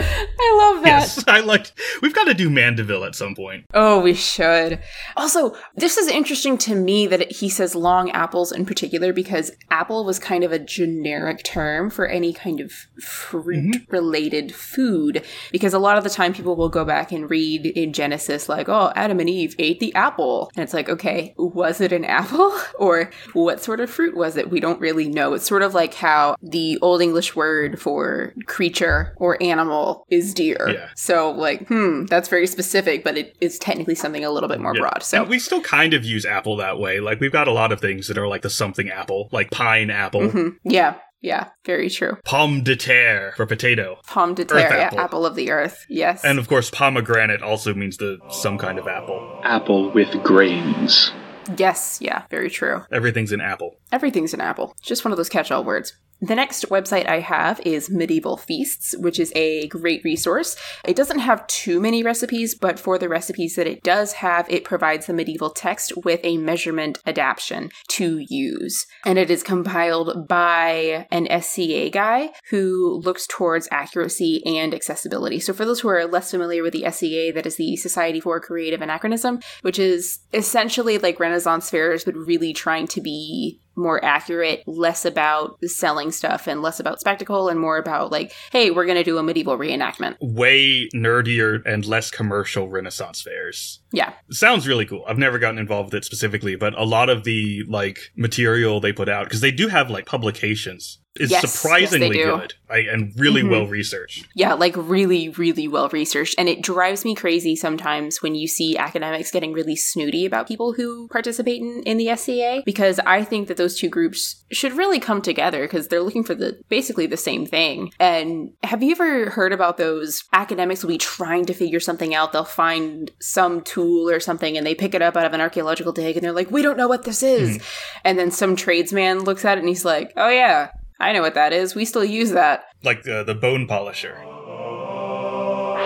*laughs* I love that Yes, I like. We've got to do Mandeville at some point. Oh, we should. Also, this is interesting to me that it, he says long apples in particular because apple was kind of a generic term for any kind of fruit mm-hmm. related food. Because a lot of the time people will go back and read in Genesis, like, oh, Adam and Eve ate the apple. And it's like, okay, was it an apple? *laughs* Or what sort of fruit was it? We don't really know. It's sort of like how the Old English word for creature or animal is deer. Yeah. So, like, hmm, that's very specific, but it is technically something a little bit more Yeah. broad. So, And we still kind of use apple that way. Like we've got a lot of things that are like the something apple, like pine apple, Mhm. yeah, yeah, very true. pomme de terre for potato. Pomme de terre, yeah, apple. apple of the earth. Yes. And of course, pomegranate also means the some kind of apple. Apple with grains. yes, yeah, very true. Everything's an apple. Everything's an apple. Just one of those catch all words. The next website I have is Medieval Feasts, which is a great resource. It doesn't have too many recipes, but for the recipes that it does have, it provides the medieval text with a measurement adaptation to use. And it is compiled by an SCA guy who looks towards accuracy and accessibility. So for those who are less familiar with the SCA, that is the Society for Creative Anachronism, which is essentially like Renaissance fairs, but really trying to be more accurate, less about selling stuff and less about spectacle and more about like, hey, we're going to do a medieval reenactment. Way nerdier and less commercial Renaissance fairs. Yeah. Sounds really cool. I've never gotten involved with it specifically, but a lot of the like material they put out because they do have like publications is Yes, yes, surprisingly do. good I, and really Mhm. well researched. Yeah, like really, really well researched. And it drives me crazy sometimes when you see academics getting really snooty about people who participate in, in the SCA because I think that those two groups should really come together because they're looking for the basically the same thing. And have you ever heard about those academics will be trying to figure something out? They'll find some tool or something and they pick it up out of an archaeological dig and they're like, we don't know what this is. And then some tradesman looks at it and he's like, oh yeah, I know what that is. We still use that. Like the, the bone polisher.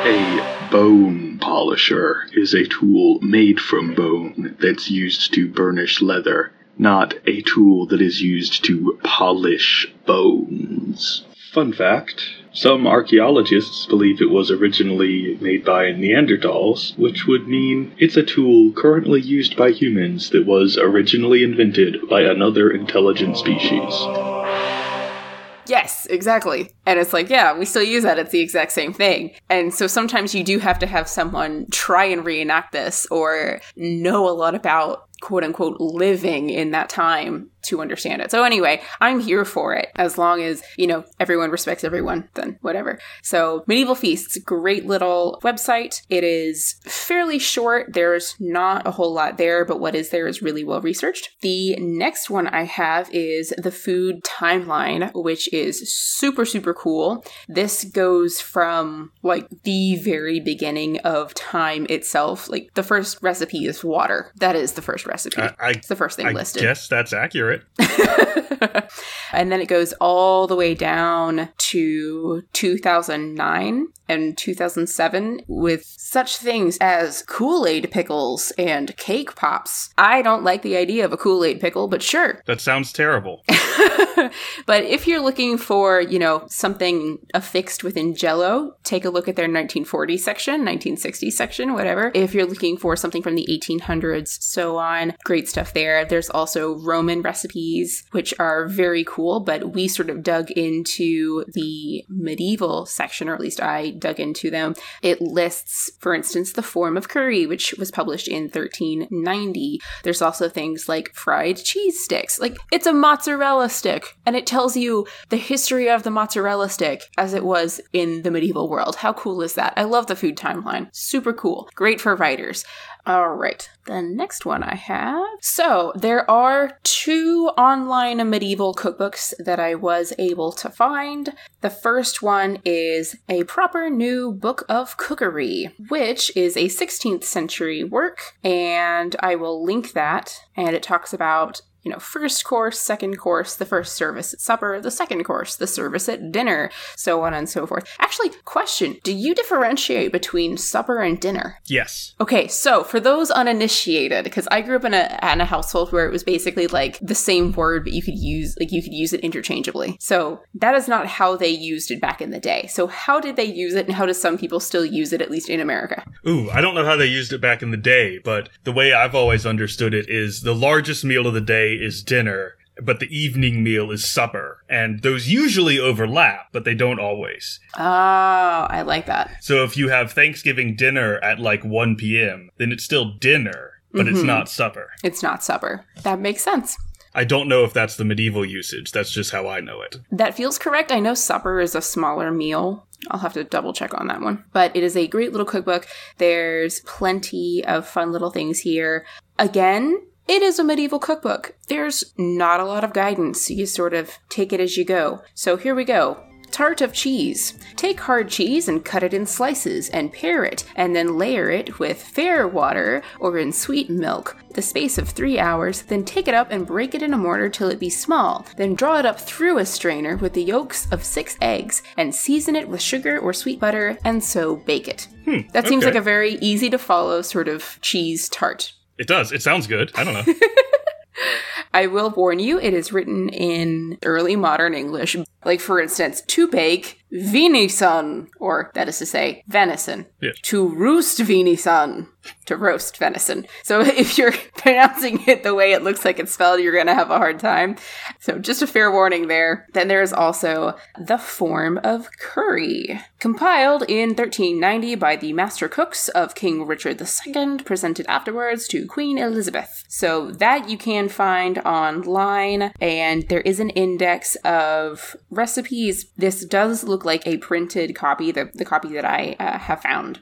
A bone polisher is a tool made from bone that's used to burnish leather, not a tool that is used to polish bones. Fun fact some archaeologists believe it was originally made by Neanderthals, which would mean it's a tool currently used by humans that was originally invented by another intelligent species. Yes, exactly. And it's like, yeah, we still use that. It's the exact same thing. And so sometimes you do have to have someone try and reenact this or know a lot about quote unquote living in that time to understand it. So anyway, I'm here for it as long as, you know, everyone respects everyone, then whatever. So Medieval Feasts, great little website. It is fairly short. There's not a whole lot there, but what is there is really well researched. The next one I have is the food timeline, which is super, super cool. This goes from like the very beginning of time itself. Like the first recipe is water. That is the first recipe. I, I, it's the first thing I listed. Yes, that's accurate. *laughs* and then it goes all the way down to 2009 and 2007 with such things as Kool Aid pickles and cake pops. I don't like the idea of a Kool Aid pickle, but sure. That sounds terrible. *laughs* but if you're looking for, you know, something affixed within Jello, take a look at their 1940 section, 1960 section, whatever. If you're looking for something from the 1800s, so on, great stuff there. There's also Roman recipes, which are very cool, but we sort of dug into the medieval section, or at least I dug into them. It lists, for instance, the Forme of Cury, which was published in 1390. There's also things like fried cheese sticks. Like, it's a mozzarella stick, and it tells you the history of the mozzarella stick as it was in the medieval world. How cool is that? I love the food timeline. Super cool. Great for writers. All right, the next one I have. So, there are two online medieval cookbooks that I was able to find. The first one is A Proper New Book of Cookery, which is a 16th century work, and I will link that. And it talks about you know, first course, second course, the first service at supper, the second course, the service at dinner, so on and so forth. Actually, question Do you differentiate between supper and dinner? Yes. Okay, so for those uninitiated, because I grew up in a in a household where it was basically like the same word, but you could use like you could use it interchangeably. So that is not how they used it back in the day. So how did they use it, and how do some people still use it, at least in America? Ooh, I don't know how they used it back in the day, but the way I've always understood it is the largest meal of the day is dinner, but the evening meal is supper. And those usually overlap, but they don't always. Oh, I like that. So if you have Thanksgiving dinner at like 1 p.m., then it's still dinner, but it's Mhm. not supper. It's not supper. That makes sense. I don't know if that's the medieval usage. That's just how I know it. That feels correct. I know supper is a smaller meal. I'll have to double check on that one. But it is a great little cookbook. There's plenty of fun little things here. Again, it is a medieval cookbook. There's not a lot of guidance. You sort of take it as you go. So here we go. Tart of cheese. Take hard cheese and cut it in slices and pare it, and then layer it with fair water or in sweet milk. The space of three hours, then take it up and break it in a mortar till it be small. Then draw it up through a strainer with the yolks of six eggs, and season it with sugar or sweet butter, and so bake it. Hmm, that seems okay. like a very easy to follow sort of cheese tart. It does. It sounds good. I don't know. *laughs* I will warn you, it is written in early modern English. Like, for instance, to bake venison, or that is to say, venison. Yeah. To roost venison, to roast venison. So *laughs* if you're *laughs* pronouncing it the way it looks like it's spelled, you're going to have a hard time. So just a fair warning there. Then there's also the Forme of Cury, compiled in 1390 by the master cooks of King Richard II, presented afterwards to Queen Elizabeth. So that you can find online, and there is an index of recipes. This does look like a printed copy, the, the copy that I uh, have found.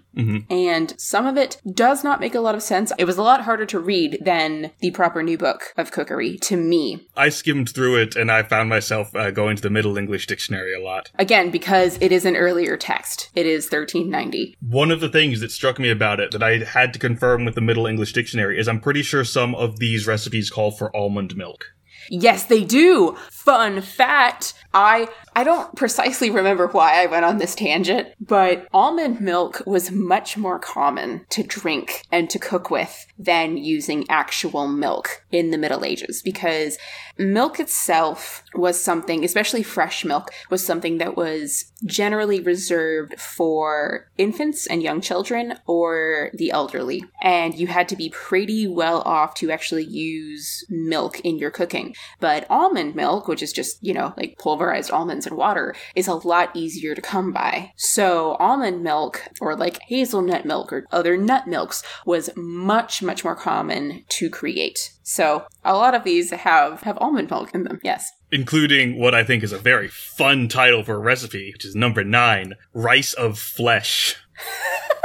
And some of it does not make a lot of sense. It was a lot harder to read than the proper new book of cookery to me. I skimmed through it and I found myself uh, going to the Middle English Dictionary a lot. Again, because it is an earlier text. It is 1390. One of the things that struck me about it that I had to confirm with the Middle English Dictionary is I'm pretty sure some of these recipes call for almond milk. Yes, they do. Fun fact. I I don't precisely remember why I went on this tangent, but almond milk was much more common to drink and to cook with than using actual milk in the Middle Ages because milk itself was something, especially fresh milk, was something that was generally reserved for infants and young children or the elderly. And you had to be pretty well off to actually use milk in your cooking. But almond milk, which is just, you know, like pulverized almonds and water, is a lot easier to come by. So almond milk or like hazelnut milk or other nut milks was much, much more common to create. So a lot of these have, have almond milk in them, yes. Including what I think is a very fun title for a recipe, which is number nine Rice of Flesh. *laughs*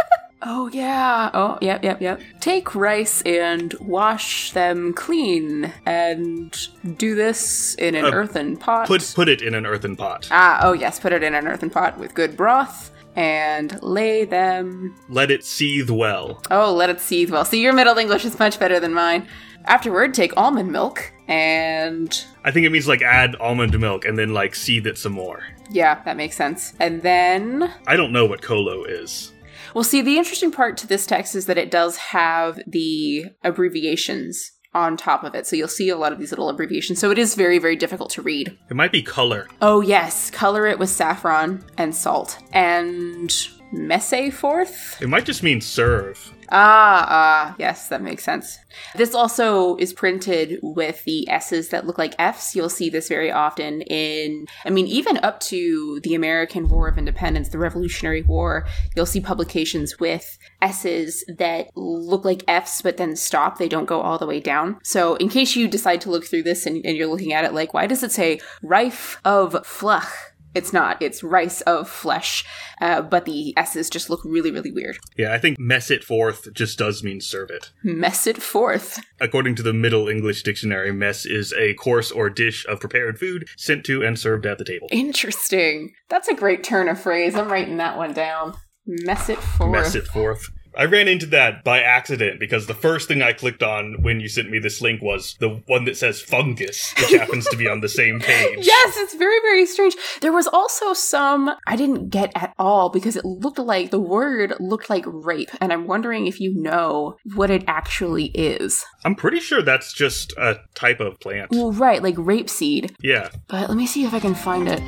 Oh, yeah. Oh, yep, yep, yep. Take rice and wash them clean and do this in an Uh, earthen pot. Put, put it in an earthen pot. ah, oh, yes, put it in an earthen pot with good broth and lay them. Let it seethe well. Oh, let it seethe well. See, your Middle English is much better than mine. Afterward, take almond milk and. I think it means like add almond milk and then like seethe it some more. Yeah, that makes sense. And then I don't know what colo is. Well, see, the interesting part to this text is that it does have the abbreviations on top of it. So you'll see a lot of these little abbreviations. So it is very, very difficult to read. It might be color. Oh, yes. Color it with saffron and salt. And messe forth? It might just mean serve. Ah, ah, yes, that makes sense. This also is printed with the S's that look like F's. You'll see this very often in, I mean, even up to the American War of Independence, the Revolutionary War, you'll see publications with S's that look like F's but then stop. They don't go all the way down. So, in case you decide to look through this and, and you're looking at it like, why does it say Rife of Flach? It's not. It's rice of flesh, uh, but the S's just look really, really weird. Yeah, I think mess it forth just does mean serve it. Mess it forth. According to the Middle English Dictionary, mess is a course or dish of prepared food sent to and served at the table. Interesting. That's a great turn of phrase. I'm writing that one down. Mess it forth. Mess it forth. I ran into that by accident because the first thing I clicked on when you sent me this link was the one that says fungus, which *laughs* happens to be on the same page. Yes, it's very, very strange. There was also some I didn't get at all because it looked like the word looked like rape, and I'm wondering if you know what it actually is. I'm pretty sure that's just a type of plant. Well, right, like rapeseed. Yeah, But let me see if I can find it.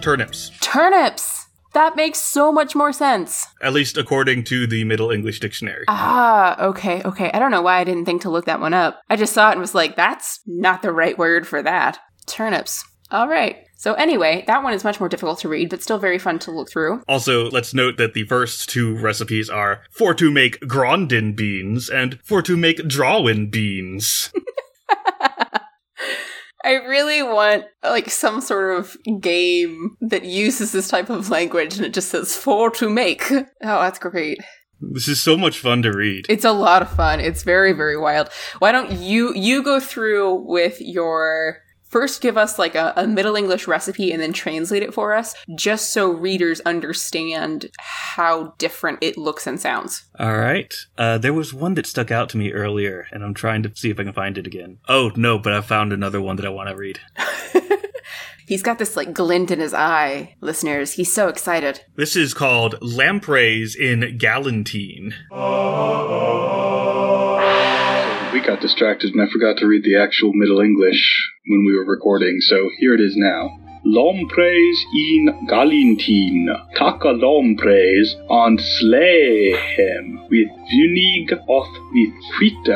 turnips. Turnips! That makes so much more sense. At least according to the Middle English Dictionary. Ah, okay, okay. I don't know why I didn't think to look that one up. I just saw it and was like, that's not the right word for that. Turnips. All right. So, anyway, that one is much more difficult to read, but still very fun to look through. Also, let's note that the first two recipes are for to make Grondin beans and for to make Drawin beans. *laughs* I really want like some sort of game that uses this type of language and it just says for to make. Oh, that's great. This is so much fun to read. It's a lot of fun. It's very, very wild. Why don't you you go through with your first give us like a, a Middle English recipe and then translate it for us, just so readers understand how different it looks and sounds. All right. Uh, there was one that stuck out to me earlier, and I'm trying to see if I can find it again. Oh, no, but I found another one that I want to read. *laughs* He's got this like glint in his eye, listeners. He's so excited. This is called Lampreys in Galantine. *laughs* Got distracted and I forgot to read the actual Middle English when we were recording, so here it is now. Lompraise in Galintine. Taka Lompraise and slay him with vunig off with wheat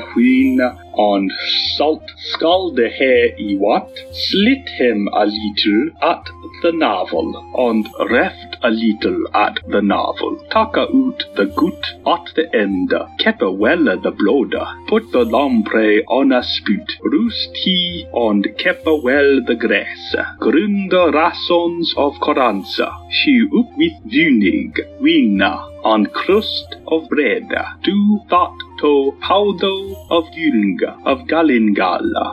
and salt scalde hair i what, slit him a little at the navel, and reft a little at the navel. Taka out the gut at the end, keppe well the blood, put the lamprey on a spit, roost he and keppe well the grass, grunda rassons of coranza, she up with vunig, wina, on crust of bread, do thought to powder of gylga, of galingala,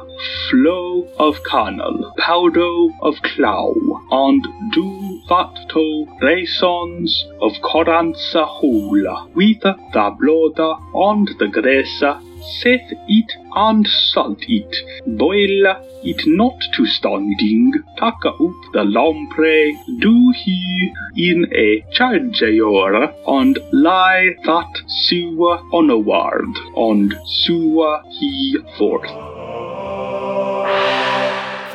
flow of canal, powder of clow, and do thought to raisons of coranza hula, with the blood and the grace saith it and salt it, boil it not to standing, taka up the lamprey, do he in a charger, and lie that sewer onward, and sewer he forth.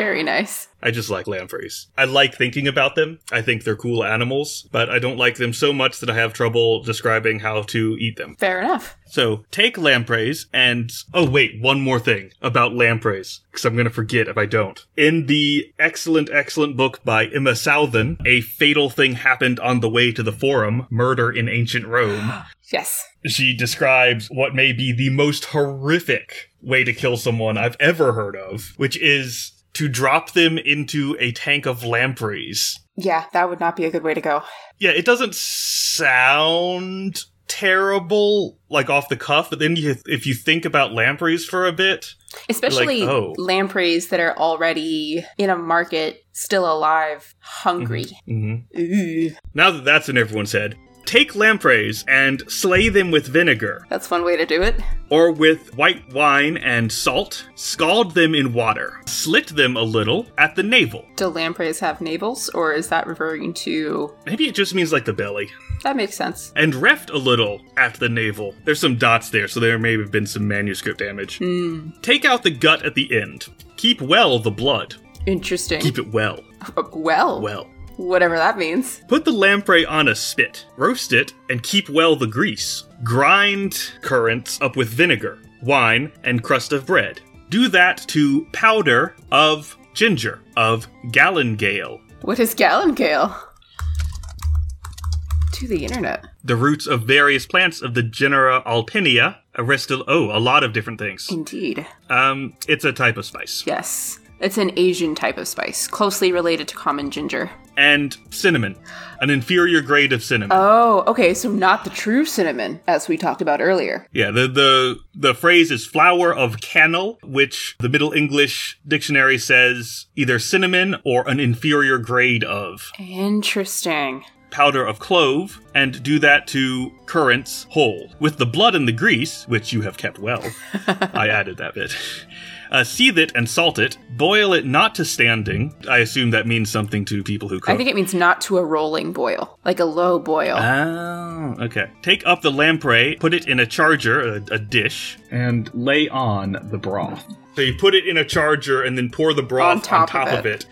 Very nice. I just like lampreys. I like thinking about them. I think they're cool animals, but I don't like them so much that I have trouble describing how to eat them. Fair enough. So take lampreys and oh wait, one more thing about lampreys because I'm going to forget if I don't. In the excellent excellent book by Emma Southon, a fatal thing happened on the way to the forum, Murder in Ancient Rome. *gasps* Yes. She describes what may be the most horrific way to kill someone I've ever heard of, which is to drop them into a tank of lampreys. Yeah, that would not be a good way to go. Yeah, it doesn't sound terrible like off the cuff, but then you, if you think about lampreys for a bit, Especially Like, oh. lampreys that are already in a market, still alive, hungry. mhm. Ooh, now that that's in everyone's head, take lampreys and slay them with vinegar that's one way to do it. or with white wine and salt, scald them in water, slit them a little at the navel. Do lampreys have navels, or is that referring to. Maybe it just means like the belly. That makes sense. and reft a little at the navel. There's some dots there, so there may have been some manuscript damage. Take out the gut at the end. Keep well the blood. Interesting. Keep it well. Uh, well, Well. Whatever that means. Put the lamprey on a spit, roast it, and keep well the grease. Grind currants up with vinegar, wine, and crust of bread. Do that to powder of ginger, of gallingale, What is gallingale? To the internet. the roots of various plants of the genera Alpinia, Aristil. Oh, a lot of different things. Indeed. Um, it's a type of spice. Yes. It's an Asian type of spice, closely related to common ginger. And cinnamon, an inferior grade of cinnamon. Oh, okay, so not the true cinnamon, as we talked about earlier. yeah, the, the the phrase is flower of cannel, which the Middle English dictionary says either cinnamon or an inferior grade of. Interesting. Powder of clove, and do that to currants whole. With the blood and the grease, which you have kept well, *laughs* I added that bit. Uh, seethe it and salt it. Boil it not to standing. I assume that means something to people who cook. I think it means not to a rolling boil, like a low boil. Oh, okay. Take up the lamprey, put it in a charger, a, a dish, and lay on the broth. So you put it in a charger and then pour the broth On top of of it,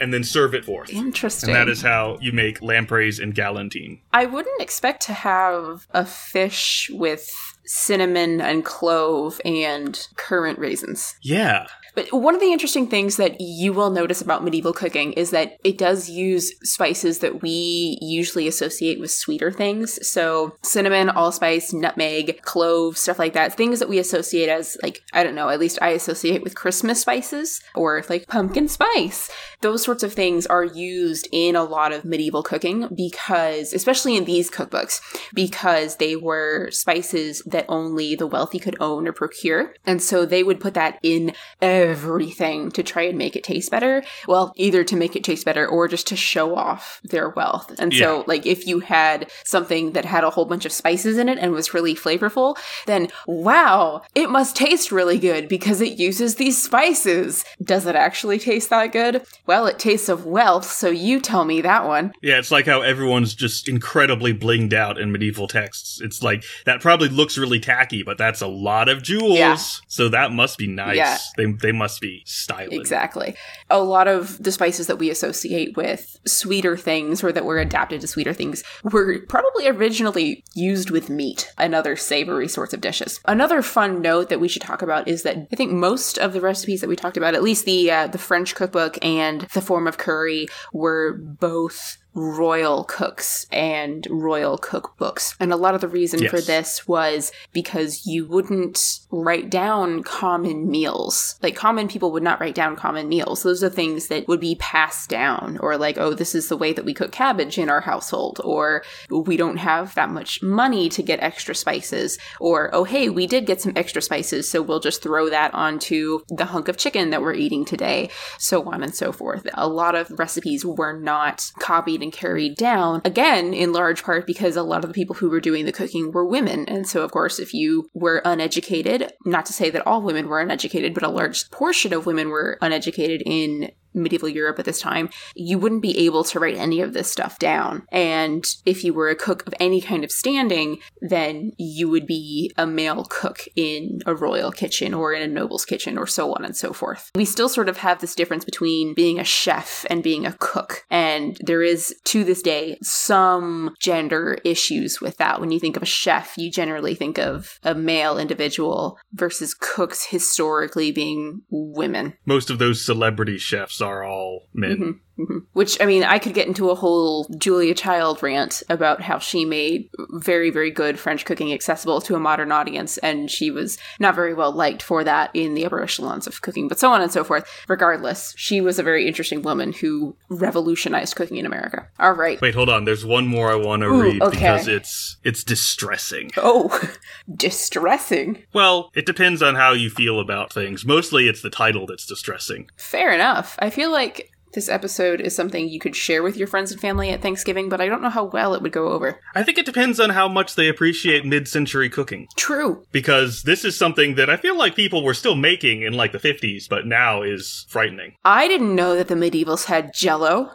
and then serve it forth. Interesting. And that is how you make lampreys and galantine. I wouldn't expect to have a fish with cinnamon and clove and currant raisins. Yeah. But one of the interesting things that you will notice about medieval cooking is that it does use spices that we usually associate with sweeter things. So cinnamon, allspice, nutmeg, clove, stuff like that. Things that we associate as like, I don't know, at least I associate with Christmas spices or like pumpkin spice. Those sorts of things are used in a lot of medieval cooking because, especially in these cookbooks, because they were spices that only the wealthy could own or procure. And so they would put that in everything to try and make it taste better. Well, either to make it taste better or just to show off their wealth. And so, like, if you had something that had a whole bunch of spices in it and was really flavorful, then wow, it must taste really good because it uses these spices. Does it actually taste that good? Well, it tastes of wealth, so you tell me that one. Yeah, it's like how everyone's just incredibly blinged out in medieval texts. It's like, that probably looks really tacky, but that's a lot of jewels. Yeah. So that must be nice. Yeah. They, they must be stylish. Exactly. A lot of the spices that we associate with sweeter things or that were adapted to sweeter things were probably originally used with meat and other savory sorts of dishes. Another fun note that we should talk about is that I think most of the recipes that we talked about, at least the uh, the French cookbook and the Forme of Cury, were both royal cooks and royal cookbooks. And a lot of the reason Yes. for this was because you wouldn't write down common meals. Like common people would not write down common meals. Those are things that would be passed down or like, oh, this is the way that we cook cabbage in our household or we don't have that much money to get extra spices or oh, hey, we did get some extra spices, so we'll just throw that onto the hunk of chicken that we're eating today, so on and so forth. A lot of recipes were not copied and carried down, again, in large part because a lot of the people who were doing the cooking were women. And so, of course, if you were uneducated, not to say that all women were uneducated, but a large portion of women were uneducated in medieval Europe at this time, you wouldn't be able to write any of this stuff down. And if you were a cook of any kind of standing, then you would be a male cook in a royal kitchen or in a noble's kitchen or so on and so forth. We still sort of have this difference between being a chef and being a cook. And there is, to this day, some gender issues with that. When you think of a chef, you generally think of a male individual versus cooks historically being women. Most of those celebrity chefs are all men. Mhm, mhm. Which, I mean, I could get into a whole Julia Child rant about how she made very, very good French cooking accessible to a modern audience, and she was not very well liked for that in the upper echelons of cooking, but so on and so forth. Regardless, she was a very interesting woman who revolutionized cooking in America. All right. Wait, hold on. There's one more I want to Ooh, read okay. because it's it's distressing. Oh, *laughs* distressing. Well, it depends on how you feel about things. Mostly it's the title that's distressing. Fair enough. I feel like this episode is something you could share with your friends and family at Thanksgiving, but I don't know how well it would go over. I think it depends on how much they appreciate mid-century cooking. True. Because this is something that I feel like people were still making in like the 50s, but now is frightening. I didn't know that the medievals had jello.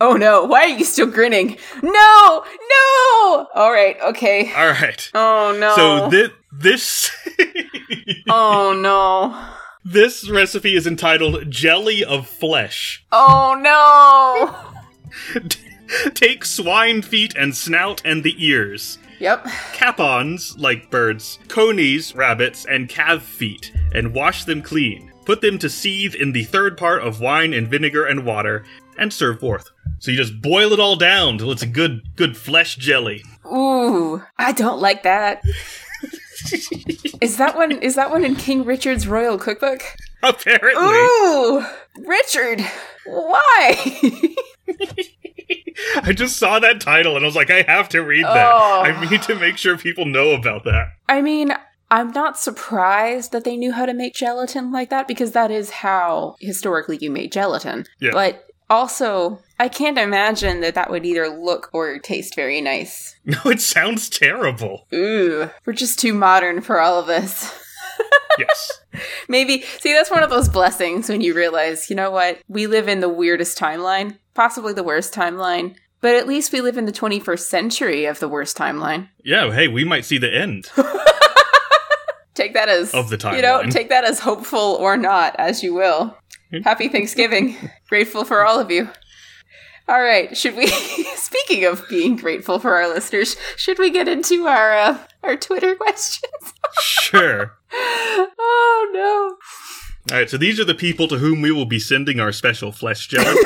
Oh no, why are you still grinning? No! No! Alright, okay. All right. Oh no. So thi- this *laughs* Oh no. This recipe is entitled Jelly of Flesh. Oh no! *laughs* Take swine feet and snout and the ears. Yep. capons, like birds, conies, rabbits, and calf feet, and wash them clean. Put them to seethe in the third part of wine and vinegar and water, and serve forth. So you just boil it all down till it's a good, good flesh jelly. Ooh, I don't like that. *laughs* *laughs* is that one is that one in King Richard's Royal Cookbook? Apparently. Ooh! Richard! Why? *laughs* I just saw that title and I was like, I have to read that. Oh. I need to make sure people know about that. I mean, I'm not surprised that they knew how to make gelatin like that because that is how historically you made gelatin. Yeah. But also, I can't imagine that that would either look or taste very nice. *laughs* No, it sounds terrible. Ooh, we're just too modern for all of this. *laughs* Yes. Maybe, see, that's one of those blessings when you realize, you know what? We live in the weirdest timeline, possibly the worst timeline, but at least we live in the 21st century of the worst timeline. Yeah, hey, we might see the end. *laughs* Take that as Of the You know, take that as hopeful or not, as you will. Hmm. Happy Thanksgiving. grateful for all of you. All right, should we? *laughs* Speaking of being grateful for our listeners, should we get into our uh, our Twitter *laughs* questions? Sure. *laughs* oh no! All right, so these are the people to whom we will be sending our special flesh jelly.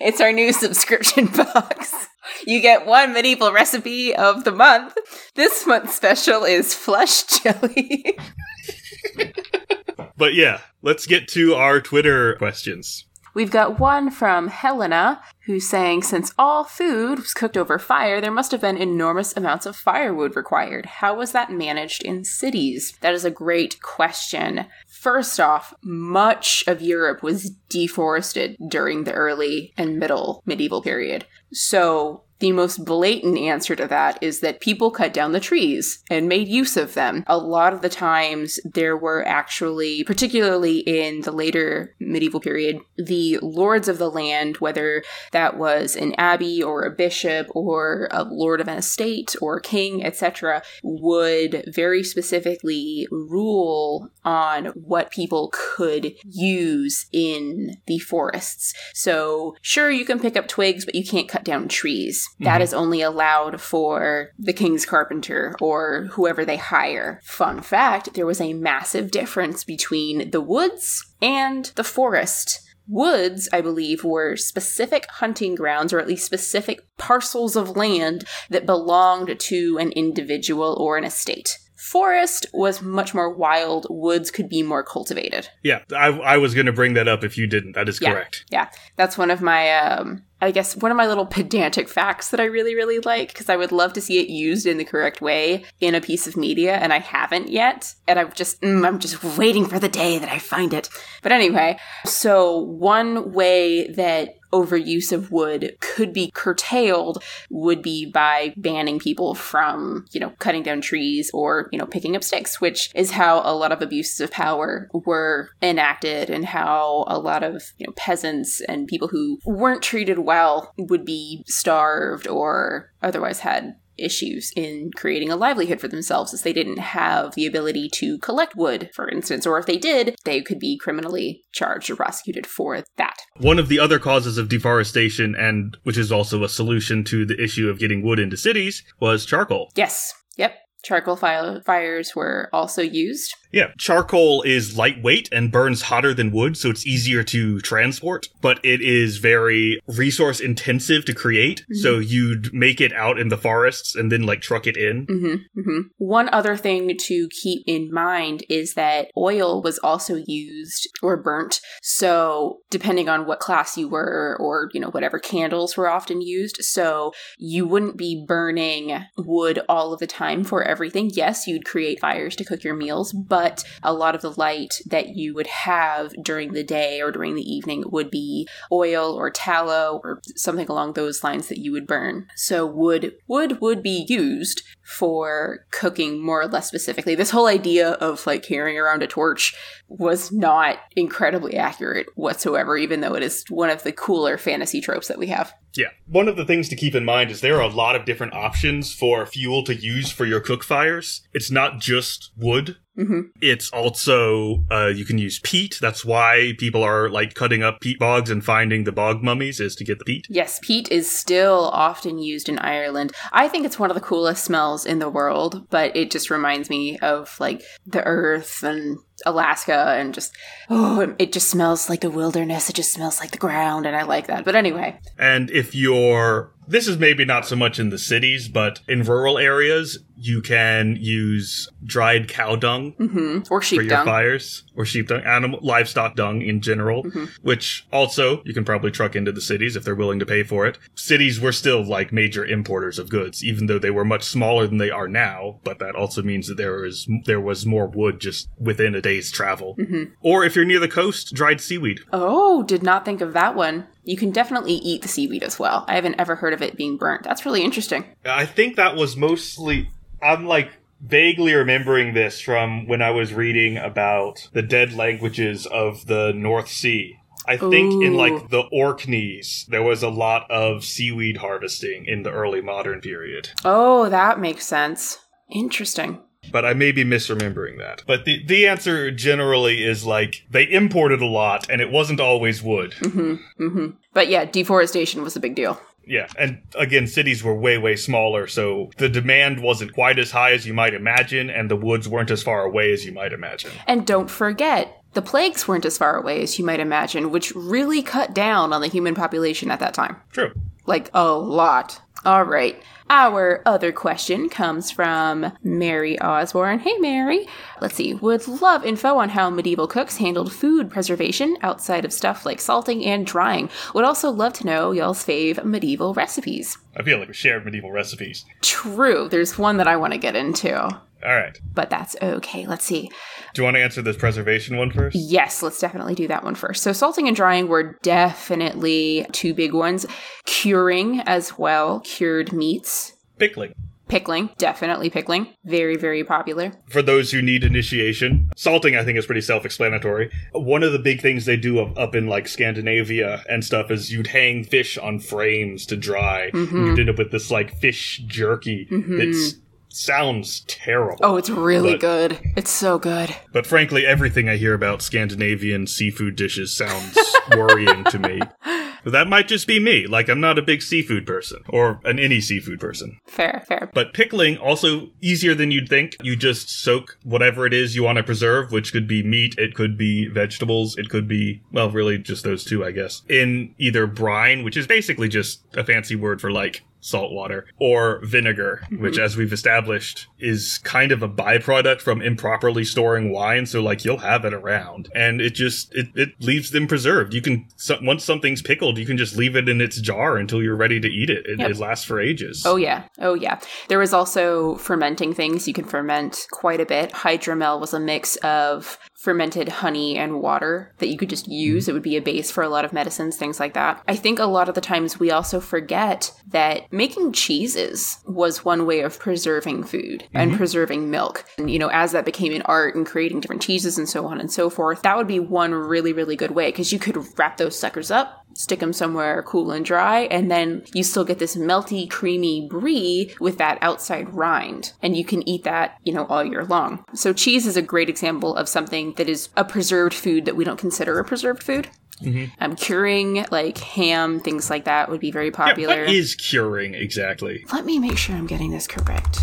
It's our new subscription box. You get one medieval recipe of the month. This month's special is flesh jelly. but yeah, let's get to our Twitter questions. We've got one from Helena, who's saying since all food was cooked over fire, there must have been enormous amounts of firewood required. How was that managed in cities? That is a great question. First off, much of Europe was deforested during the early and middle medieval period. So The most blatant answer to that is that people cut down the trees and made use of them. A lot of the times, there were actually, particularly in the later medieval period, the lords of the land, whether that was an abbey or a bishop or a lord of an estate or a king, etc., would very specifically rule on what people could use in the forests. So, sure, you can pick up twigs, but you can't cut down trees. That mm-hmm. is only allowed for the king's carpenter or whoever they hire. Fun fact there was a massive difference between the woods and the forest. Woods, I believe, were specific hunting grounds or at least specific parcels of land that belonged to an individual or an estate. Forest was much more wild. Woods could be more cultivated. Yeah, I, I was going to bring that up if you didn't. That is Yeah. correct. Yeah, that's one of my, um, I guess, one of my little *laughs* pedantic facts that I really, really like because I would love to see it used in the correct way in a piece of media, and I haven't yet. And I'm just, mm, I'm just waiting for the day that I find it. But anyway, so one way that overuse of wood could be curtailed would be by banning people from, you know, cutting down trees or, you know, picking up sticks, which is how a lot of abuses of power were enacted and how a lot of, you know, peasants and people who weren't treated well would be starved or otherwise had issues in creating a livelihood for themselves as they didn't have the ability to collect wood, for instance, or if they did, they could be criminally charged or prosecuted for that. One of the other causes of deforestation, and which is also a solution to the issue of getting wood into cities, was charcoal. Yes. Yep. Charcoal fi- fires were also used. Yeah, charcoal is lightweight and burns hotter than wood, so it's easier to transport, but it is very resource intensive to create. So you'd make it out in the forests and then like truck it in. hmm hmm One other thing to keep in mind is that oil was also used or burnt. So depending on what class you were, or you know whatever candles were often used, so you wouldn't be burning wood all of the time for everything. Yes, you'd create fires to cook your meals, but a lot of the light that you would have during the day or during the evening would be oil or tallow or something along those lines that you would burn. So wood wood would be used for cooking more or less specifically. This whole idea of like carrying around a torch was not incredibly accurate whatsoever, even though it is one of the cooler fantasy tropes that we have. Yeah. One of the things to keep in mind is there are a lot of different options for fuel to use for your cook fires. It's not just wood. hmm It's also, uh, you can use peat. That's why people are like cutting up peat bogs and finding the bog mummies is to get the peat. Yes, peat is still often used in Ireland. I think it's one of the coolest smells in the world, but it just reminds me of like the earth and Alaska and just oh, it just smells like the wilderness. It just smells like the ground and I like that. But anyway, And if you're, this is maybe not so much in the cities, but in rural areas, you can use dried cow dung hmm or sheep for your dung. fires or sheep dung, animal livestock dung in general, which also you can probably truck into the cities if they're willing to pay for it. Cities were still like major importers of goods, even though they were much smaller than they are now. But that also means that there is there was more wood just within a day's travel. Mm-hmm. Or if you're near the coast, dried seaweed. Oh, did not think of that one. You can definitely eat the seaweed as well. I haven't ever heard of it being burnt. That's really interesting. I think that was mostly. I'm like vaguely remembering this from when I was reading about the dead languages of the North Sea. I think in like the Orkneys, there was a lot of seaweed harvesting in the early modern period. Oh, that makes sense. Interesting. But I may be misremembering that. But the, the answer generally is like they imported a lot and it wasn't always wood. hmm But yeah, deforestation was a big deal. Yeah, and again, cities were way, way smaller, so the demand wasn't quite as high as you might imagine, and the woods weren't as far away as you might imagine. And don't forget, the plagues weren't as far away as you might imagine, which really cut down on the human population at that time. True. Like a lot. All right. Our other question comes from Mary Osborne. Hey, Mary. Let's see. Would love info on how medieval cooks handled food preservation outside of stuff like salting and drying. Would also love to know y'all's fave medieval recipes. I feel like we shared medieval recipes. True. There's one that I want to get into. All right. but that's okay. Let's see. Do you want to answer this preservation one first? Yes, let's definitely do that one first. So, salting and drying were definitely two big ones. Curing as well, cured meats. Pickling. Pickling, definitely pickling. Very, very popular. For those who need initiation, salting I think is pretty self-explanatory. One of the big things they do up, up in like Scandinavia and stuff is you'd hang fish on frames to dry. And you'd end up with this like fish jerky mm-hmm. that sounds terrible. Oh, it's really But- good. It's so good. But frankly, everything I hear about Scandinavian seafood dishes sounds *laughs* worrying to me. That might just be me. Like, I'm not a big seafood person, or an any seafood person. Fair, fair. But pickling, also easier than you'd think. You just soak whatever it is you want to preserve, which could be meat, it could be vegetables, it could be, well, really just those two, I guess, in either brine, which is basically just a fancy word for like salt water, or vinegar, mm-hmm. which, as we've established, is kind of a byproduct from improperly storing wine. So, like, you'll have it around, and it just it, it leaves them preserved. You can so, once something's pickled, you can just leave it in its jar until you're ready to eat it. It, Yep. it lasts for ages. Oh yeah. Oh yeah. There was also fermenting things. You can ferment quite a bit. Hydromel was a mix of fermented honey and water that you could just hmm. use. It would be a base for a lot of medicines, things like that. I think a lot of the times we also forget that making cheeses was one way of preserving food and mm-hmm. preserving milk. And you know, as that became an art and creating different cheeses and so on and so forth, that would be one really really good way because you could wrap those suckers up stick them somewhere cool and dry, and then you still get this melty, creamy brie with that outside rind. And you can eat that, you know, all year long. So cheese is a great example of something that is a preserved food that we don't consider a preserved food. Um, curing like ham, things like that would be very Yeah, popular. what is curing exactly? Let me make sure I'm getting this correct.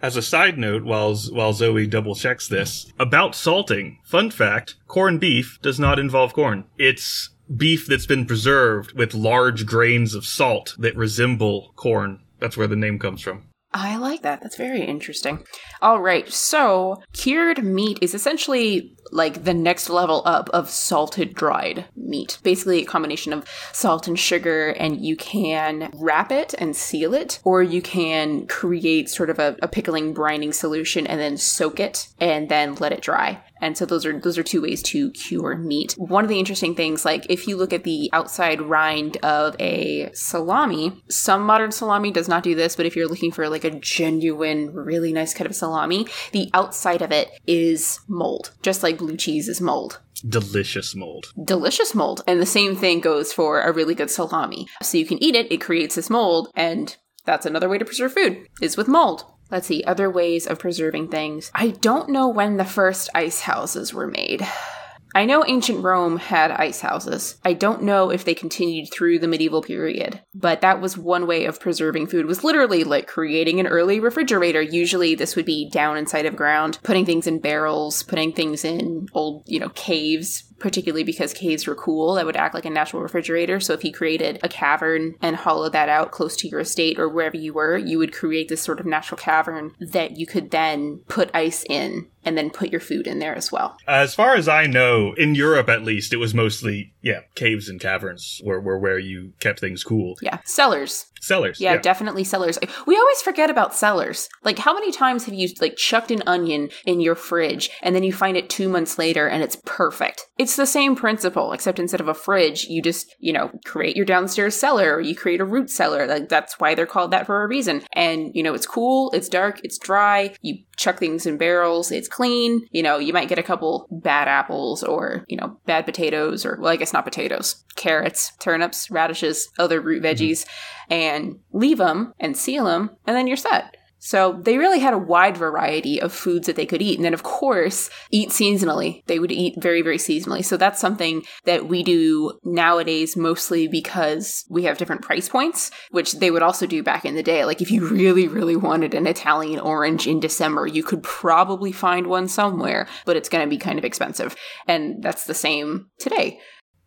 As a side note, while while Zoe double checks this about salting, fun fact: corned beef does not involve corn. It's beef that's been preserved with large grains of salt that resemble corn. That's where the name comes from. I like that. That's very interesting. All right. So, cured meat is essentially like the next level up of salted dried meat. Basically, a combination of salt and sugar, and you can wrap it and seal it, or you can create sort of a, a pickling brining solution and then soak it and then let it dry. And so those are those are two ways to cure meat. One of the interesting things, like if you look at the outside rind of a salami, some modern salami does not do this, but if you're looking for like a genuine, really nice kind of salami, the outside of it is mold, just like blue cheese is mold Delicious mold. delicious mold. And the same thing goes for a really good salami. So you can eat it, it creates this mold, and that's another way to preserve food, is with mold. Let's see, other ways of preserving things. I don't know when the first ice houses were made. I know ancient Rome had ice houses. I don't know if they continued through the medieval period, but that was one way of preserving food was literally like creating an early refrigerator. Usually this would be down inside of ground, putting things in barrels, putting things in old, you know, caves, particularly because caves were cool that would act like a natural refrigerator. So if you created a cavern and hollowed that out close to your estate or wherever you were, you would create this sort of natural cavern that you could then put ice in and then put your food in there as well. As far as I know, in Europe at least, it was mostly yeah caves and caverns were, were where you kept things cool. Yeah, cellars. Cellars. Yeah, definitely cellars. We always forget about cellars. Like, how many times have you like chucked an onion in your fridge and then you find it two months later and it's perfect? It's the same principle, except instead of a fridge, you just you know create your downstairs cellar or you create a root cellar. Like that's why they're called that for a reason. And you know it's cool, it's dark, it's dry. You chuck things in barrels, it's clean. You know you might get a couple bad apples or you know bad potatoes or well I guess not potatoes, carrots, turnips, radishes, other root mm-hmm. veggies and leave them and seal them, and then you're set. So they really had a wide variety of foods that they could eat. And then, of course, eat seasonally. They would eat very, very seasonally. So that's something that we do nowadays mostly because we have different price points, which they would also do back in the day. Like if you really, really wanted an Italian orange in December, you could probably find one somewhere, but it's going to be kind of expensive. And that's the same today.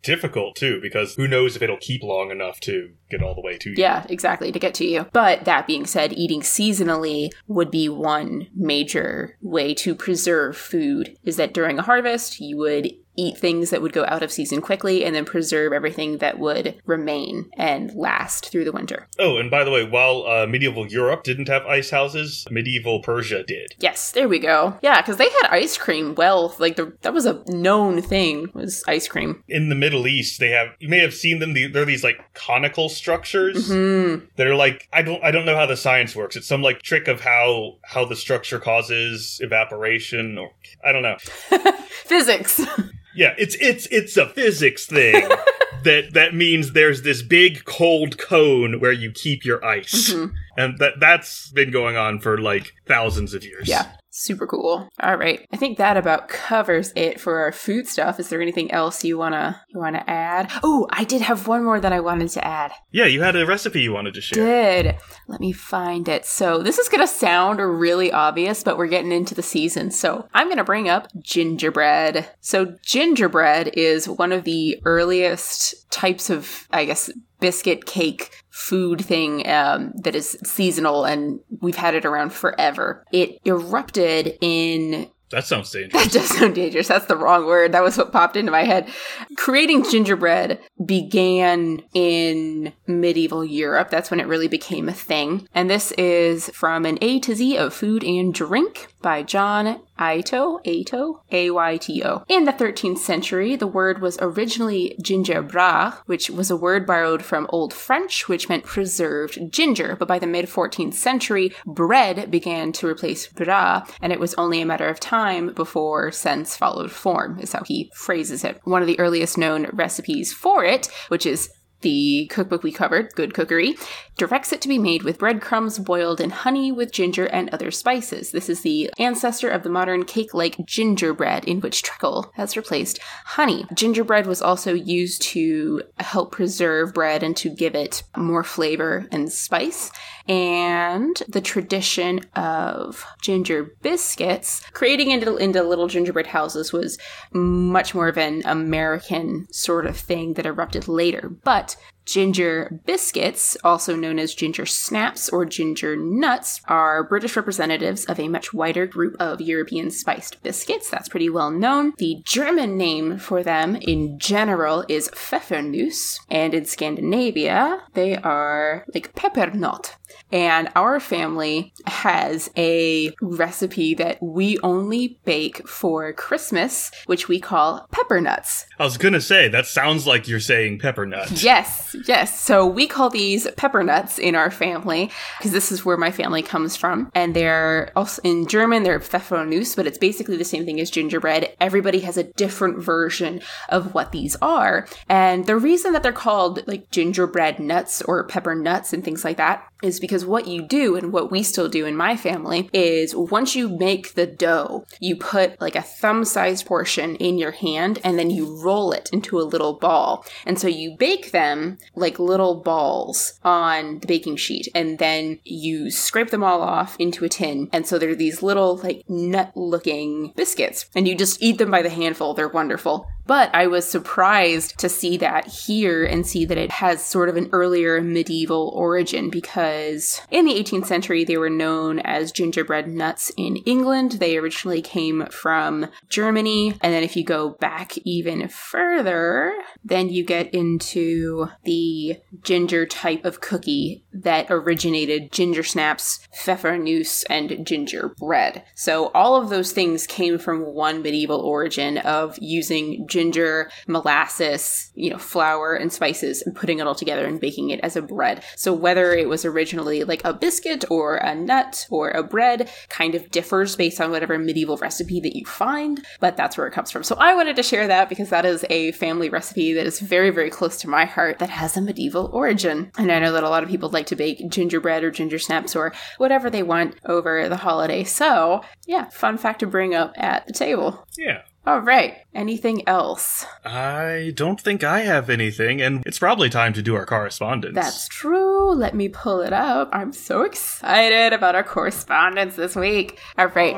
Difficult too, because who knows if it'll keep long enough to get all the way to you. Yeah, exactly, to get to you. But that being said, eating seasonally would be one major way to preserve food is that during a harvest, you would eat things that would go out of season quickly and then preserve everything that would remain and last through the winter. Oh, and by the way, while uh, medieval Europe didn't have ice houses, medieval Persia did. Yes, there we go. Yeah, because they had ice cream. Well, like the, that was a known thing was ice cream. In the Middle East, they have you may have seen them. They're these like conical structures Hmm. that are like I don't I don't know how the science works. It's some like trick of how how the structure causes evaporation, or I don't know. *laughs* Physics. *laughs* Yeah, it's it's it's a physics thing. *laughs* that that means there's this big cold cone where you keep your ice. Mhm. And that that's been going on for like thousands of years. Yeah. Super cool. All right. I think that about covers it for our food stuff. Is there anything else you wanna you wanna add? Oh, I did have one more that I wanted to add. Yeah, you had a recipe you wanted to share. Did. Let me find it. So this is gonna sound really obvious, but we're getting into the season. So I'm gonna bring up gingerbread. So gingerbread is one of the earliest types of, I guess, biscuit cake food thing um, that is seasonal and we've had it around forever. It erupted in That sounds dangerous. that does sound dangerous. That's the wrong word. That was what popped into my head. Creating gingerbread began in medieval Europe. That's when it really became a thing. And this is from an A to Z of food and drink by John Ayto, Ayto, A-Y-T-O. In the 13th century, the word was originally "ginger gingerbra, which was a word borrowed from Old French, which meant preserved ginger. But by the mid 14th century, bread began to replace bra, and it was only a matter of time before sense followed form, is how he phrases it. One of the earliest known recipes for it, which is the cookbook we covered, Good Cookery, directs it to be made with breadcrumbs boiled in honey with ginger and other spices. This is the ancestor of the modern cake like gingerbread, in which treacle has replaced honey. Gingerbread was also used to help preserve bread and to give it more flavor and spice. And the tradition of ginger biscuits, creating into, into little gingerbread houses, was much more of an American sort of thing that erupted later. But Ginger biscuits, also known as ginger snaps or ginger nuts, are British representatives of a much wider group of European spiced biscuits. That's pretty well known. The German name for them in general is Pfeffernuss, and in Scandinavia, they are like Peppernot. And our family has a recipe that we only bake for Christmas, which we call pepper nuts. I was gonna say that sounds like you're saying pepper nuts. Yes, yes. So we call these pepper nuts in our family because this is where my family comes from. And they're also in German, they're Pfeffernuss, but it's basically the same thing as gingerbread. Everybody has a different version of what these are. And the reason that they're called like gingerbread nuts or pepper nuts and things like that is because what you do and what we still do in my family is once you make the dough, you put like a thumb sized portion in your hand and then you roll it into a little ball. And so you bake them like little balls on the baking sheet and then you scrape them all off into a tin. And so they're these little like nut looking biscuits and you just eat them by the handful. They're wonderful. But I was surprised to see that here and see that it has sort of an earlier medieval origin because in the 18th century they were known as gingerbread nuts in England. They originally came from Germany. And then if you go back even further, then you get into the ginger type of cookie that originated ginger snaps, pfeffernuss, and gingerbread. So all of those things came from one medieval origin of using ginger, molasses, you know, flour and spices and putting it all together and baking it as a bread. So whether it was originally like a biscuit or a nut or a bread kind of differs based on whatever medieval recipe that you find, but that's where it comes from. So I wanted to share that because that is a family recipe that is very, very close to my heart that has a medieval origin. And I know that a lot of people like to bake gingerbread or ginger snaps or whatever they want over the holiday. So yeah, fun fact to bring up at the table. Yeah. All right. Anything else? I don't think I have anything, and it's probably time to do our correspondence. That's true. Let me pull it up. I'm so excited about our correspondence this week. All right.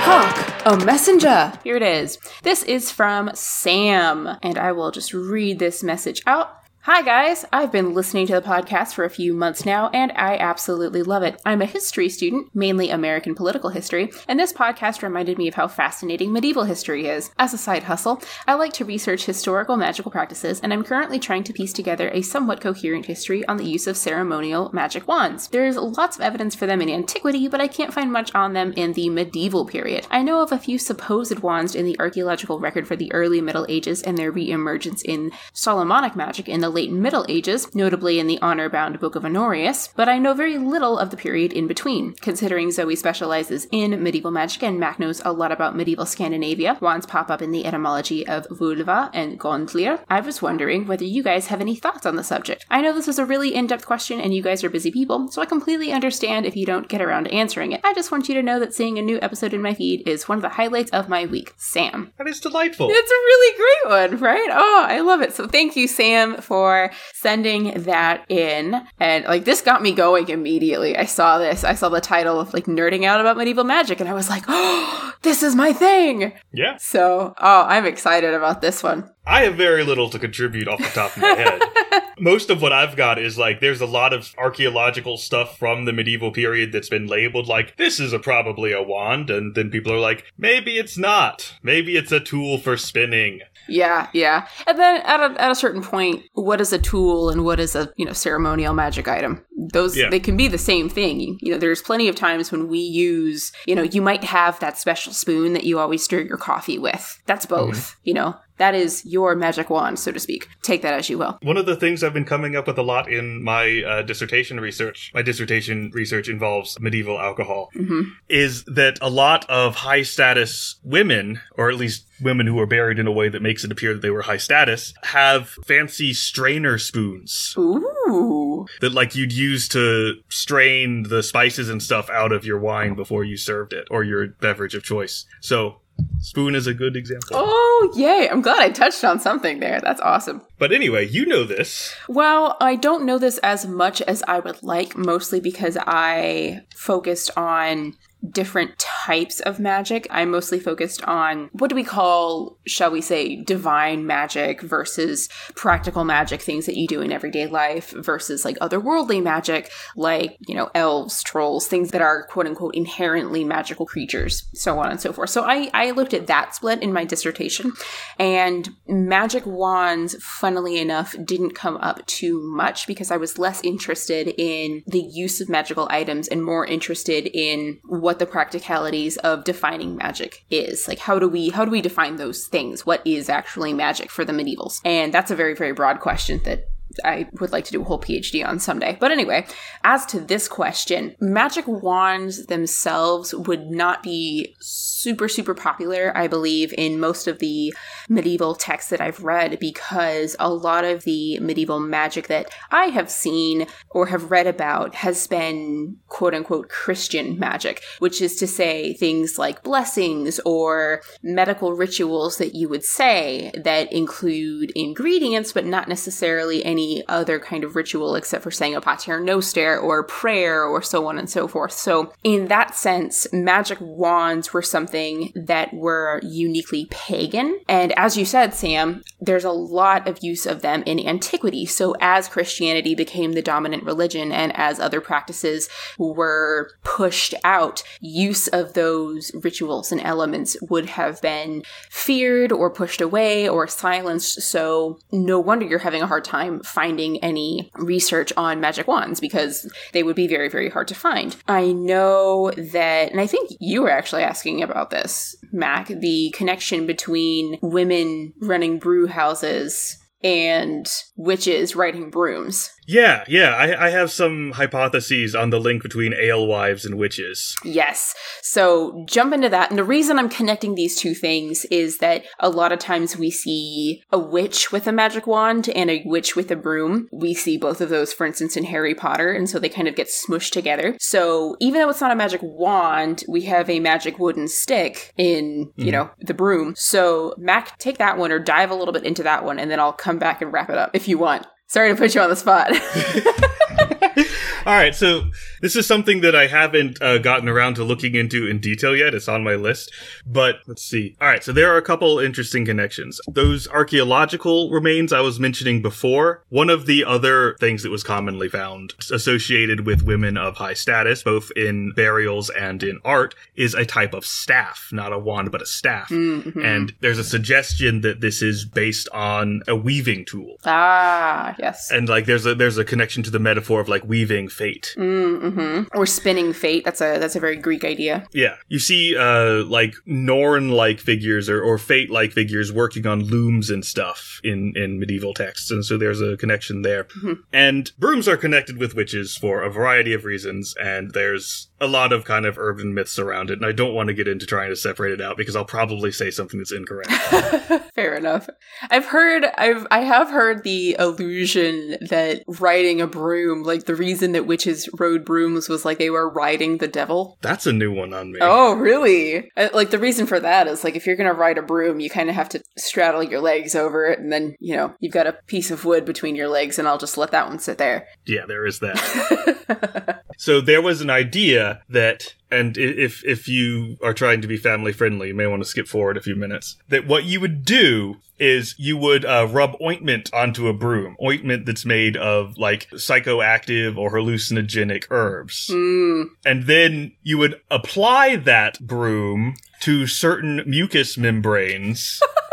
Hark, a messenger. Here it is. This is from Sam, and I will just read this message out. Hi, guys. I've been listening to the podcast for a few months now, and I absolutely love it. I'm a history student, mainly American political history, and this podcast reminded me of how fascinating medieval history is. As a side hustle, I like to research historical magical practices, and I'm currently trying to piece together a somewhat coherent history on the use of ceremonial magic wands. There's lots of evidence for them in antiquity, but I can't find much on them in the medieval period. I know of a few supposed wands in the archaeological record for the early Middle Ages and their re-emergence in Solomonic magic in the late Middle Ages, notably in the honor bound Book of Honorius, but I know very little of the period in between. Considering Zoe specializes in medieval magic and Mac knows a lot about medieval Scandinavia, wands pop up in the etymology of völva and gondlir. I was wondering whether you guys have any thoughts on the subject. I know this is a really in depth question and you guys are busy people, so I completely understand if you don't get around to answering it. I just want you to know that seeing a new episode in my feed is one of the highlights of my week. Sam. That is delightful. It's a really great one, right? Oh, I love it. So thank you, Sam, for sending that in. And like this got me going immediately. I saw this. I saw the title of like nerding out about medieval magic and I was like, "Oh, *gasps* this is my thing." Yeah. So, oh, I'm excited about this one. I have very little to contribute off the top of my head. *laughs* Most of what I've got is like there's a lot of archaeological stuff from the medieval period that's been labeled like this is a probably a wand and then people are like maybe it's not. Maybe it's a tool for spinning. Yeah, yeah. And then at a, at a certain point, what is a tool and what is a, you know, ceremonial magic item? Those, Yeah. they can be the same thing. You, you know, there's plenty of times when we use, you know, you might have that special spoon that you always stir your coffee with. That's both, mm-hmm. you know, that is your magic wand, so to speak. Take that as you will. One of the things I've been coming up with a lot in my uh, dissertation research, my dissertation research involves medieval alcohol, is that a lot of high status women, or at least women who are buried in a way that makes it appear that they were high status, have fancy strainer spoons Ooh. that like you'd use to strain the spices and stuff out of your wine before you served it or your beverage of choice. So spoon is a good example. Oh, yay. I'm glad I touched on something there. That's awesome. But anyway, you know this. Well, I don't know this as much as I would like, mostly because I focused on different types of magic. I mostly focused on what do we call, shall we say, divine magic versus practical magic, things that you do in everyday life versus like otherworldly magic, like, you know, elves, trolls, things that are quote unquote inherently magical creatures, so on and so forth. So I, I looked at that split in my dissertation, and magic wands, funnily enough, didn't come up too much because I was less interested in the use of magical items and more interested in what the practicalities of defining magic is. Like how do we how do we define those things? What is actually magic for the medievals? And that's a very, very broad question that I would like to do a whole PhD on someday. But anyway, as to this question, magic wands themselves would not be super, super popular, I believe, in most of the medieval texts that I've read because a lot of the medieval magic that I have seen or have read about has been quote unquote Christian magic, which is to say things like blessings or medical rituals that you would say that include ingredients but not necessarily any other kind of ritual except for saying a pater noster or prayer or so on and so forth. So in that sense, magic wands were something that were uniquely pagan. And as you said, Sam, there's a lot of use of them in antiquity. So as Christianity became the dominant religion and as other practices were pushed out, use of those rituals and elements would have been feared or pushed away or silenced. So no wonder you're having a hard time finding any research on magic wands because they would be very, very hard to find. I know that, and I think you were actually asking about this, Mac, the connection between women running brew houses and witches riding brooms. Yeah, yeah, I, I have some hypotheses on the link between alewives and witches. Yes. So jump into that. And the reason I'm connecting these two things is that a lot of times we see a witch with a magic wand and a witch with a broom. We see both of those, for instance, in Harry Potter. And so they kind of get smushed together. So even though it's not a magic wand, we have a magic wooden stick in, you mm-hmm. know, the broom. So Mac, take that one or dive a little bit into that one and then I'll come back and wrap it up if you want. Sorry to put you on the spot. *laughs* All right, so This is something that I haven't uh, gotten around to looking into in detail yet. It's on my list. But let's see. All right, so there are a couple interesting connections. Those archaeological remains I was mentioning before, one of the other things that was commonly found associated with women of high status, both in burials and in art, is a type of staff, not a wand, but a staff. Mm-hmm. And there's a suggestion that this is based on a weaving tool. ah, yes. And like there's a there's a connection to the metaphor of like weaving fate. Mm-hmm. Or spinning fate. That's a that's a very Greek idea. Yeah. You see uh like Norn like figures or, or fate like figures working on looms and stuff in, in medieval texts, and so there's a connection there. Mhm. And brooms are connected with witches for a variety of reasons, and there's a lot of kind of urban myths around it, and I don't want to get into trying to separate it out because I'll probably say something that's incorrect. *laughs* Fair enough. I've heard I've I have heard the illusion that riding a broom, like the reason that witches rode brooms was like they were riding the devil. That's a new one on me. Oh, really? Uh, Like the reason for that is like if you're gonna ride a broom, you kind of have to straddle your legs over it, and then you know you've got a piece of wood between your legs, and I'll just let that one sit there. Yeah, there is that. *laughs* So there was an idea that, and if if you are trying to be family friendly, you may want to skip forward a few minutes. That what you would do is you would uh, rub ointment onto a broom, ointment that's made of like psychoactive or hallucinogenic herbs, mm, and then you would apply that broom to certain mucous membranes. *laughs*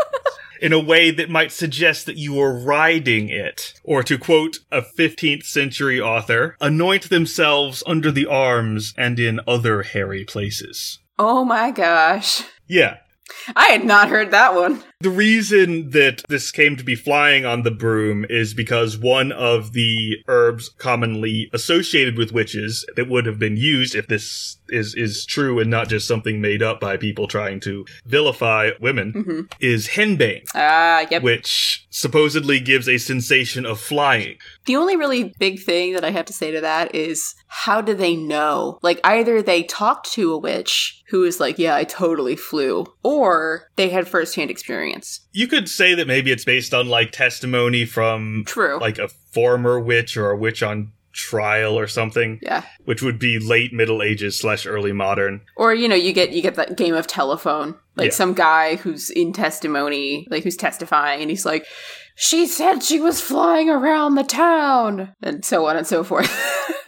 In a way that might suggest that you were riding it. Or to quote a 15th century author, anoint themselves under the arms and in other hairy places. oh my gosh, Yeah. I had not heard that one. The reason that this came to be flying on the broom is because one of the herbs commonly associated with witches that would have been used if this is is true and not just something made up by people trying to vilify women hmm is henbane, Ah, yep. which supposedly gives a sensation of flying. The only really big thing that I have to say to that is how do they know? Like, either they talked to a witch who was like, yeah, I totally flew, or they had firsthand experience. You could say that maybe it's based on like testimony from True. like a former witch or a witch on trial or something, yeah. which would be late Middle Ages slash early modern. Or, you know, you get you get that game of telephone. Like Yeah. some guy who's in testimony, like who's testifying, and he's like, She said she was flying around the town and so on and so forth. *laughs*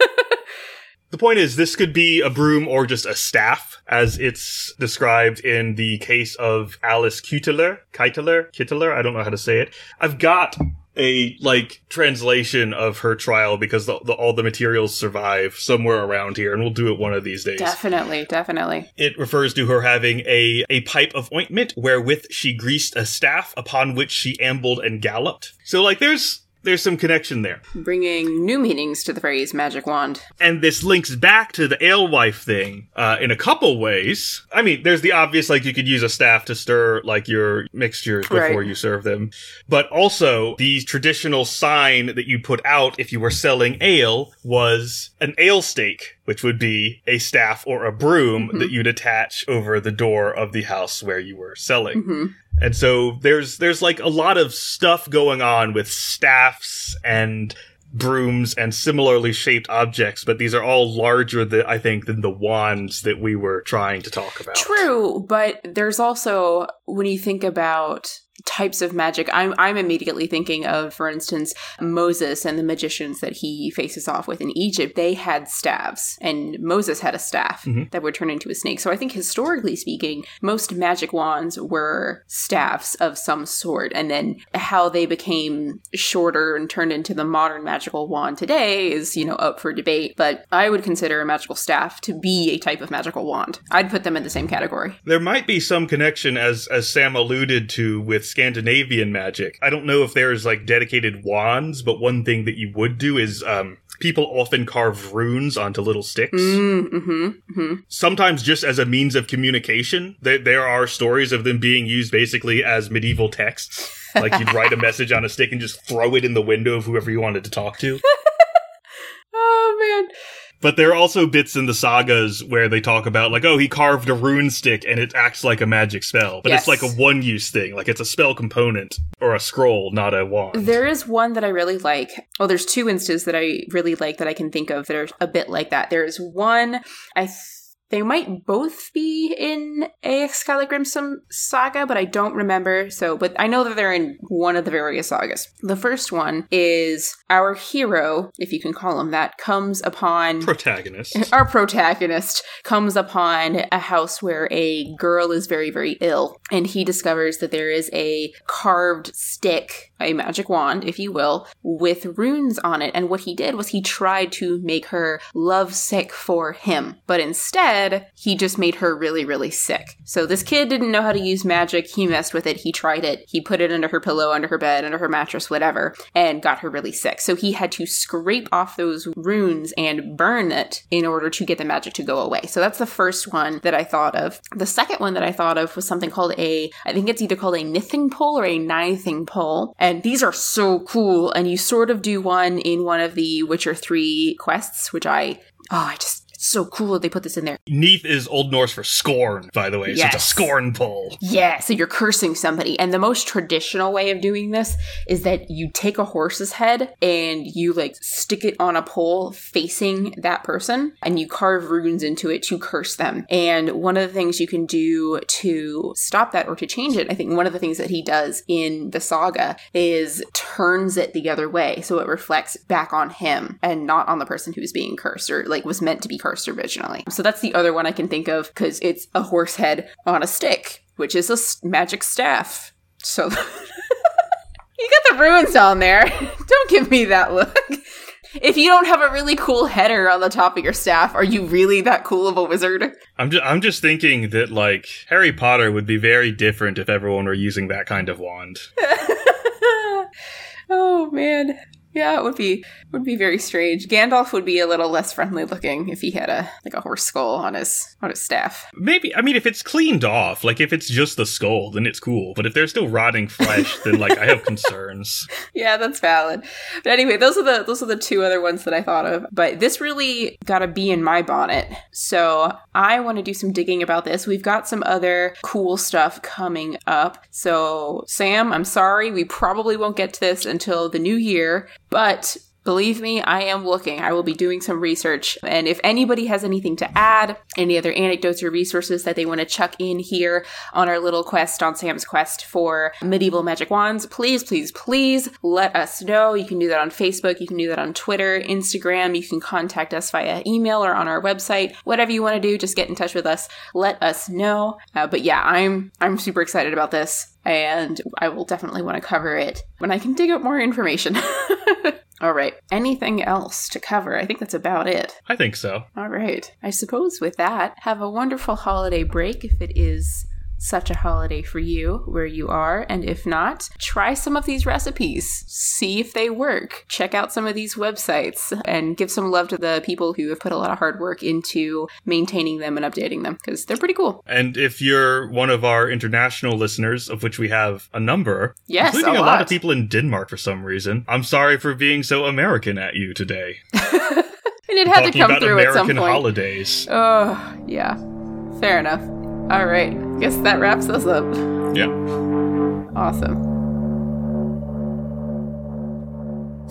The point is, this could be a broom or just a staff, as it's described in the case of Alice Kyteler. Keiteler? Kittler? I don't know how to say it. I've got a, like, translation of her trial because the, the, all the materials survive somewhere around here, and we'll do it one of these days. definitely, definitely. It refers to her having a, a pipe of ointment wherewith she greased a staff upon which she ambled and galloped. So, like, there's, there's some connection there. Bringing new meanings to the phrase magic wand. And this links back to the alewife thing uh, in a couple ways. I mean, there's the obvious, like you could use a staff to stir like your mixtures before Right. you serve them, but also the traditional sign that you put out if you were selling ale was an ale stake, which would be a staff or a broom Mhm. that you'd attach over the door of the house where you were selling. hmm And so there's there's like a lot of stuff going on with staffs and brooms and similarly shaped objects, but these are all larger than I think than the wands that we were trying to talk about. True, but there's also when you think about types of magic, I'm I'm immediately thinking of, for instance, Moses and the magicians that he faces off with in Egypt. They had staves, and Moses had a staff Mhm. that would turn into a snake. So I think historically speaking, most magic wands were staffs of some sort, and then how they became shorter and turned into the modern magical wand today is you know up for debate. But I would consider a magical staff to be a type of magical wand. I'd put them in the same category. There might be some connection as as Sam alluded to with Scandinavian magic. I don't know if there's like dedicated wands, but one thing that you would do is um people often carve runes onto little sticks. Mm, mm-hmm, mm-hmm. sometimes just as a means of communication. There, there are stories of them being used basically as medieval texts. Like you'd write a *laughs* message on a stick and just throw it in the window of whoever you wanted to talk to. *laughs* Oh man. But there are also bits in the sagas where they talk about like, oh, he carved a rune stick and it acts like a magic spell. But Yes. it's like a one use thing. Like it's a spell component or a scroll, not a wand. There is one that I really like. Oh, there's two instances that I really like that I can think of that are a bit like that. There's one I. Th- they might both be in a Skallagrimsson saga, but I don't remember. So, but I know that they're in one of the various sagas. The first one is our hero, if you can call him that, comes upon Protagonist. *laughs* our protagonist comes upon a house where a girl is very, very ill, and he discovers that there is a carved stick, a magic wand, if you will, with runes on it. And what he did was he tried to make her love sick for him, but instead, he just made her really, really sick. So this kid didn't know how to use magic. He messed with it. He tried it. He put it under her pillow, under her bed, under her mattress, whatever, and got her really sick. So he had to scrape off those runes and burn it in order to get the magic to go away. So that's the first one that I thought of. The second one that I thought of was something called a, I think it's either called a nithing pole or a nithing pole. And these are so cool. And you sort of do one in one of the Witcher 3 quests, which I, oh, I just, so cool that they put this in there. Neath is Old Norse for scorn, by the way. So it's a Yes. scorn pole. Yeah, so you're cursing somebody. And the most traditional way of doing this is that you take a horse's head and you like stick it on a pole facing that person and you carve runes into it to curse them. And one of the things you can do to stop that or to change it, I think one of the things that he does in the saga is turns it the other way so it reflects back on him and not on the person who's being cursed or like was meant to be cursed originally. So that's the other one I can think of because it's a horse head on a stick, which is a s- magic staff. So *laughs* you got the ruins on there. *laughs* don't give me that look. If you don't have a really cool header on the top of your staff, are you really that cool of a wizard? I'm just, I'm just thinking that like Harry Potter would be very different if everyone were using that kind of wand. *laughs* oh man. Yeah, it would be would be very strange. Gandalf would be a little less friendly looking if he had a like a horse skull on his on his staff. Maybe I mean if it's cleaned off, like if it's just the skull, then it's cool. But if there's still rotting flesh, then like I have concerns. *laughs* Yeah, that's valid. But anyway, those are the those are the two other ones that I thought of. But this really got a bee in my bonnet. So I want to do some digging about this. We've got some other cool stuff coming up. So Sam, I'm sorry, we probably won't get to this until the new year, but Believe me, I am looking. I will be doing some research. And if anybody has anything to add, any other anecdotes or resources that they want to chuck in here on our little quest, on Sam's quest for medieval magic wands, please, please, please let us know. You can do that on Facebook. You can do that on Twitter, Instagram. You can contact us via email or on our website. Whatever you want to do, just get in touch with us. Let us know. Uh, but yeah, I'm I'm super excited about this, and I will definitely want to cover it when I can dig up more information. *laughs* All right. Anything else to cover? I think that's about it. I think so. All right. I suppose with that, have a wonderful holiday break if it is such a holiday for you where you are. And if not, try some of these recipes. See if they work. Check out some of these websites and give some love to the people who have put a lot of hard work into maintaining them and updating them because they're pretty cool. And if you're one of our international listeners, of which we have a number, Yes, including a a, lot lot. of people in Denmark for some reason, I'm sorry for being so American at you today. *laughs* And it had to come through at some American point. holidays. Oh, yeah. Fair enough. All right. Guess that wraps us up. Yeah. Awesome.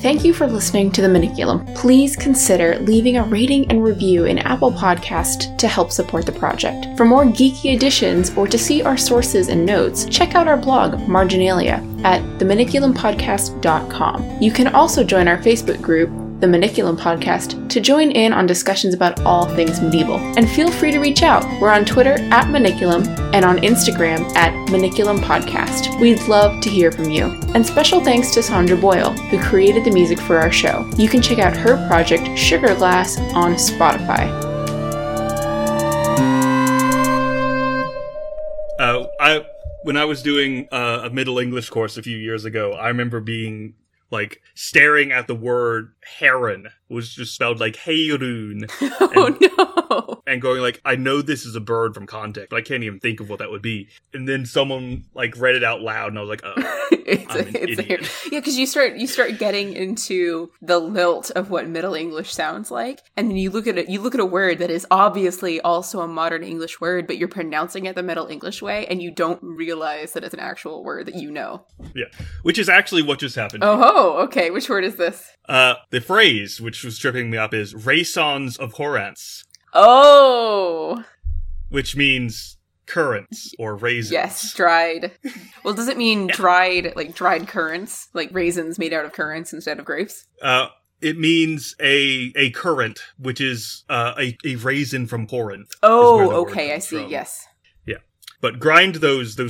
Thank you for listening to the Maniculum. Please consider leaving a rating and review in Apple Podcast to help support the project. For more geeky editions or to see our sources and notes, check out our blog, Marginalia, at themaniculumpodcast.com. You can also join our Facebook group, the Maniculum Podcast, to join in on discussions about all things medieval. And feel free to reach out. We're on Twitter at Maniculum and on Instagram at Maniculum Podcast. We'd love to hear from you. And special thanks to Sandra Boyle, who created the music for our show. You can check out her project, Sugar Glass, on Spotify. Uh, I when I was doing uh, a Middle English course a few years ago, I remember being like staring at the word heron was just spelled like heyrun *laughs* Oh no! *laughs* and going like I know this is a bird from context, but I can't even think of what that would be. And then someone like read it out loud and I was like, oh. *laughs* It's, I'm an it's idiot. yeah, because you start you start getting into the lilt of what Middle English sounds like, and then you look at it. You look at a word that is obviously also a modern English word, but you're pronouncing it the Middle English way, and you don't realize that it's an actual word that you know. Yeah, which is actually what just happened. Oh, ho, okay. Which word is this? Uh, the phrase which was tripping me up is "raisons of Coraunce," Oh, which means currants or raisins. yes, dried. Well, does it mean dried like dried currants, like raisins made out of currants instead of grapes? Uh, it means a a currant, which is uh, a a raisin from Corinth. Oh, okay, I see. from. Yes. Yeah, but grind those those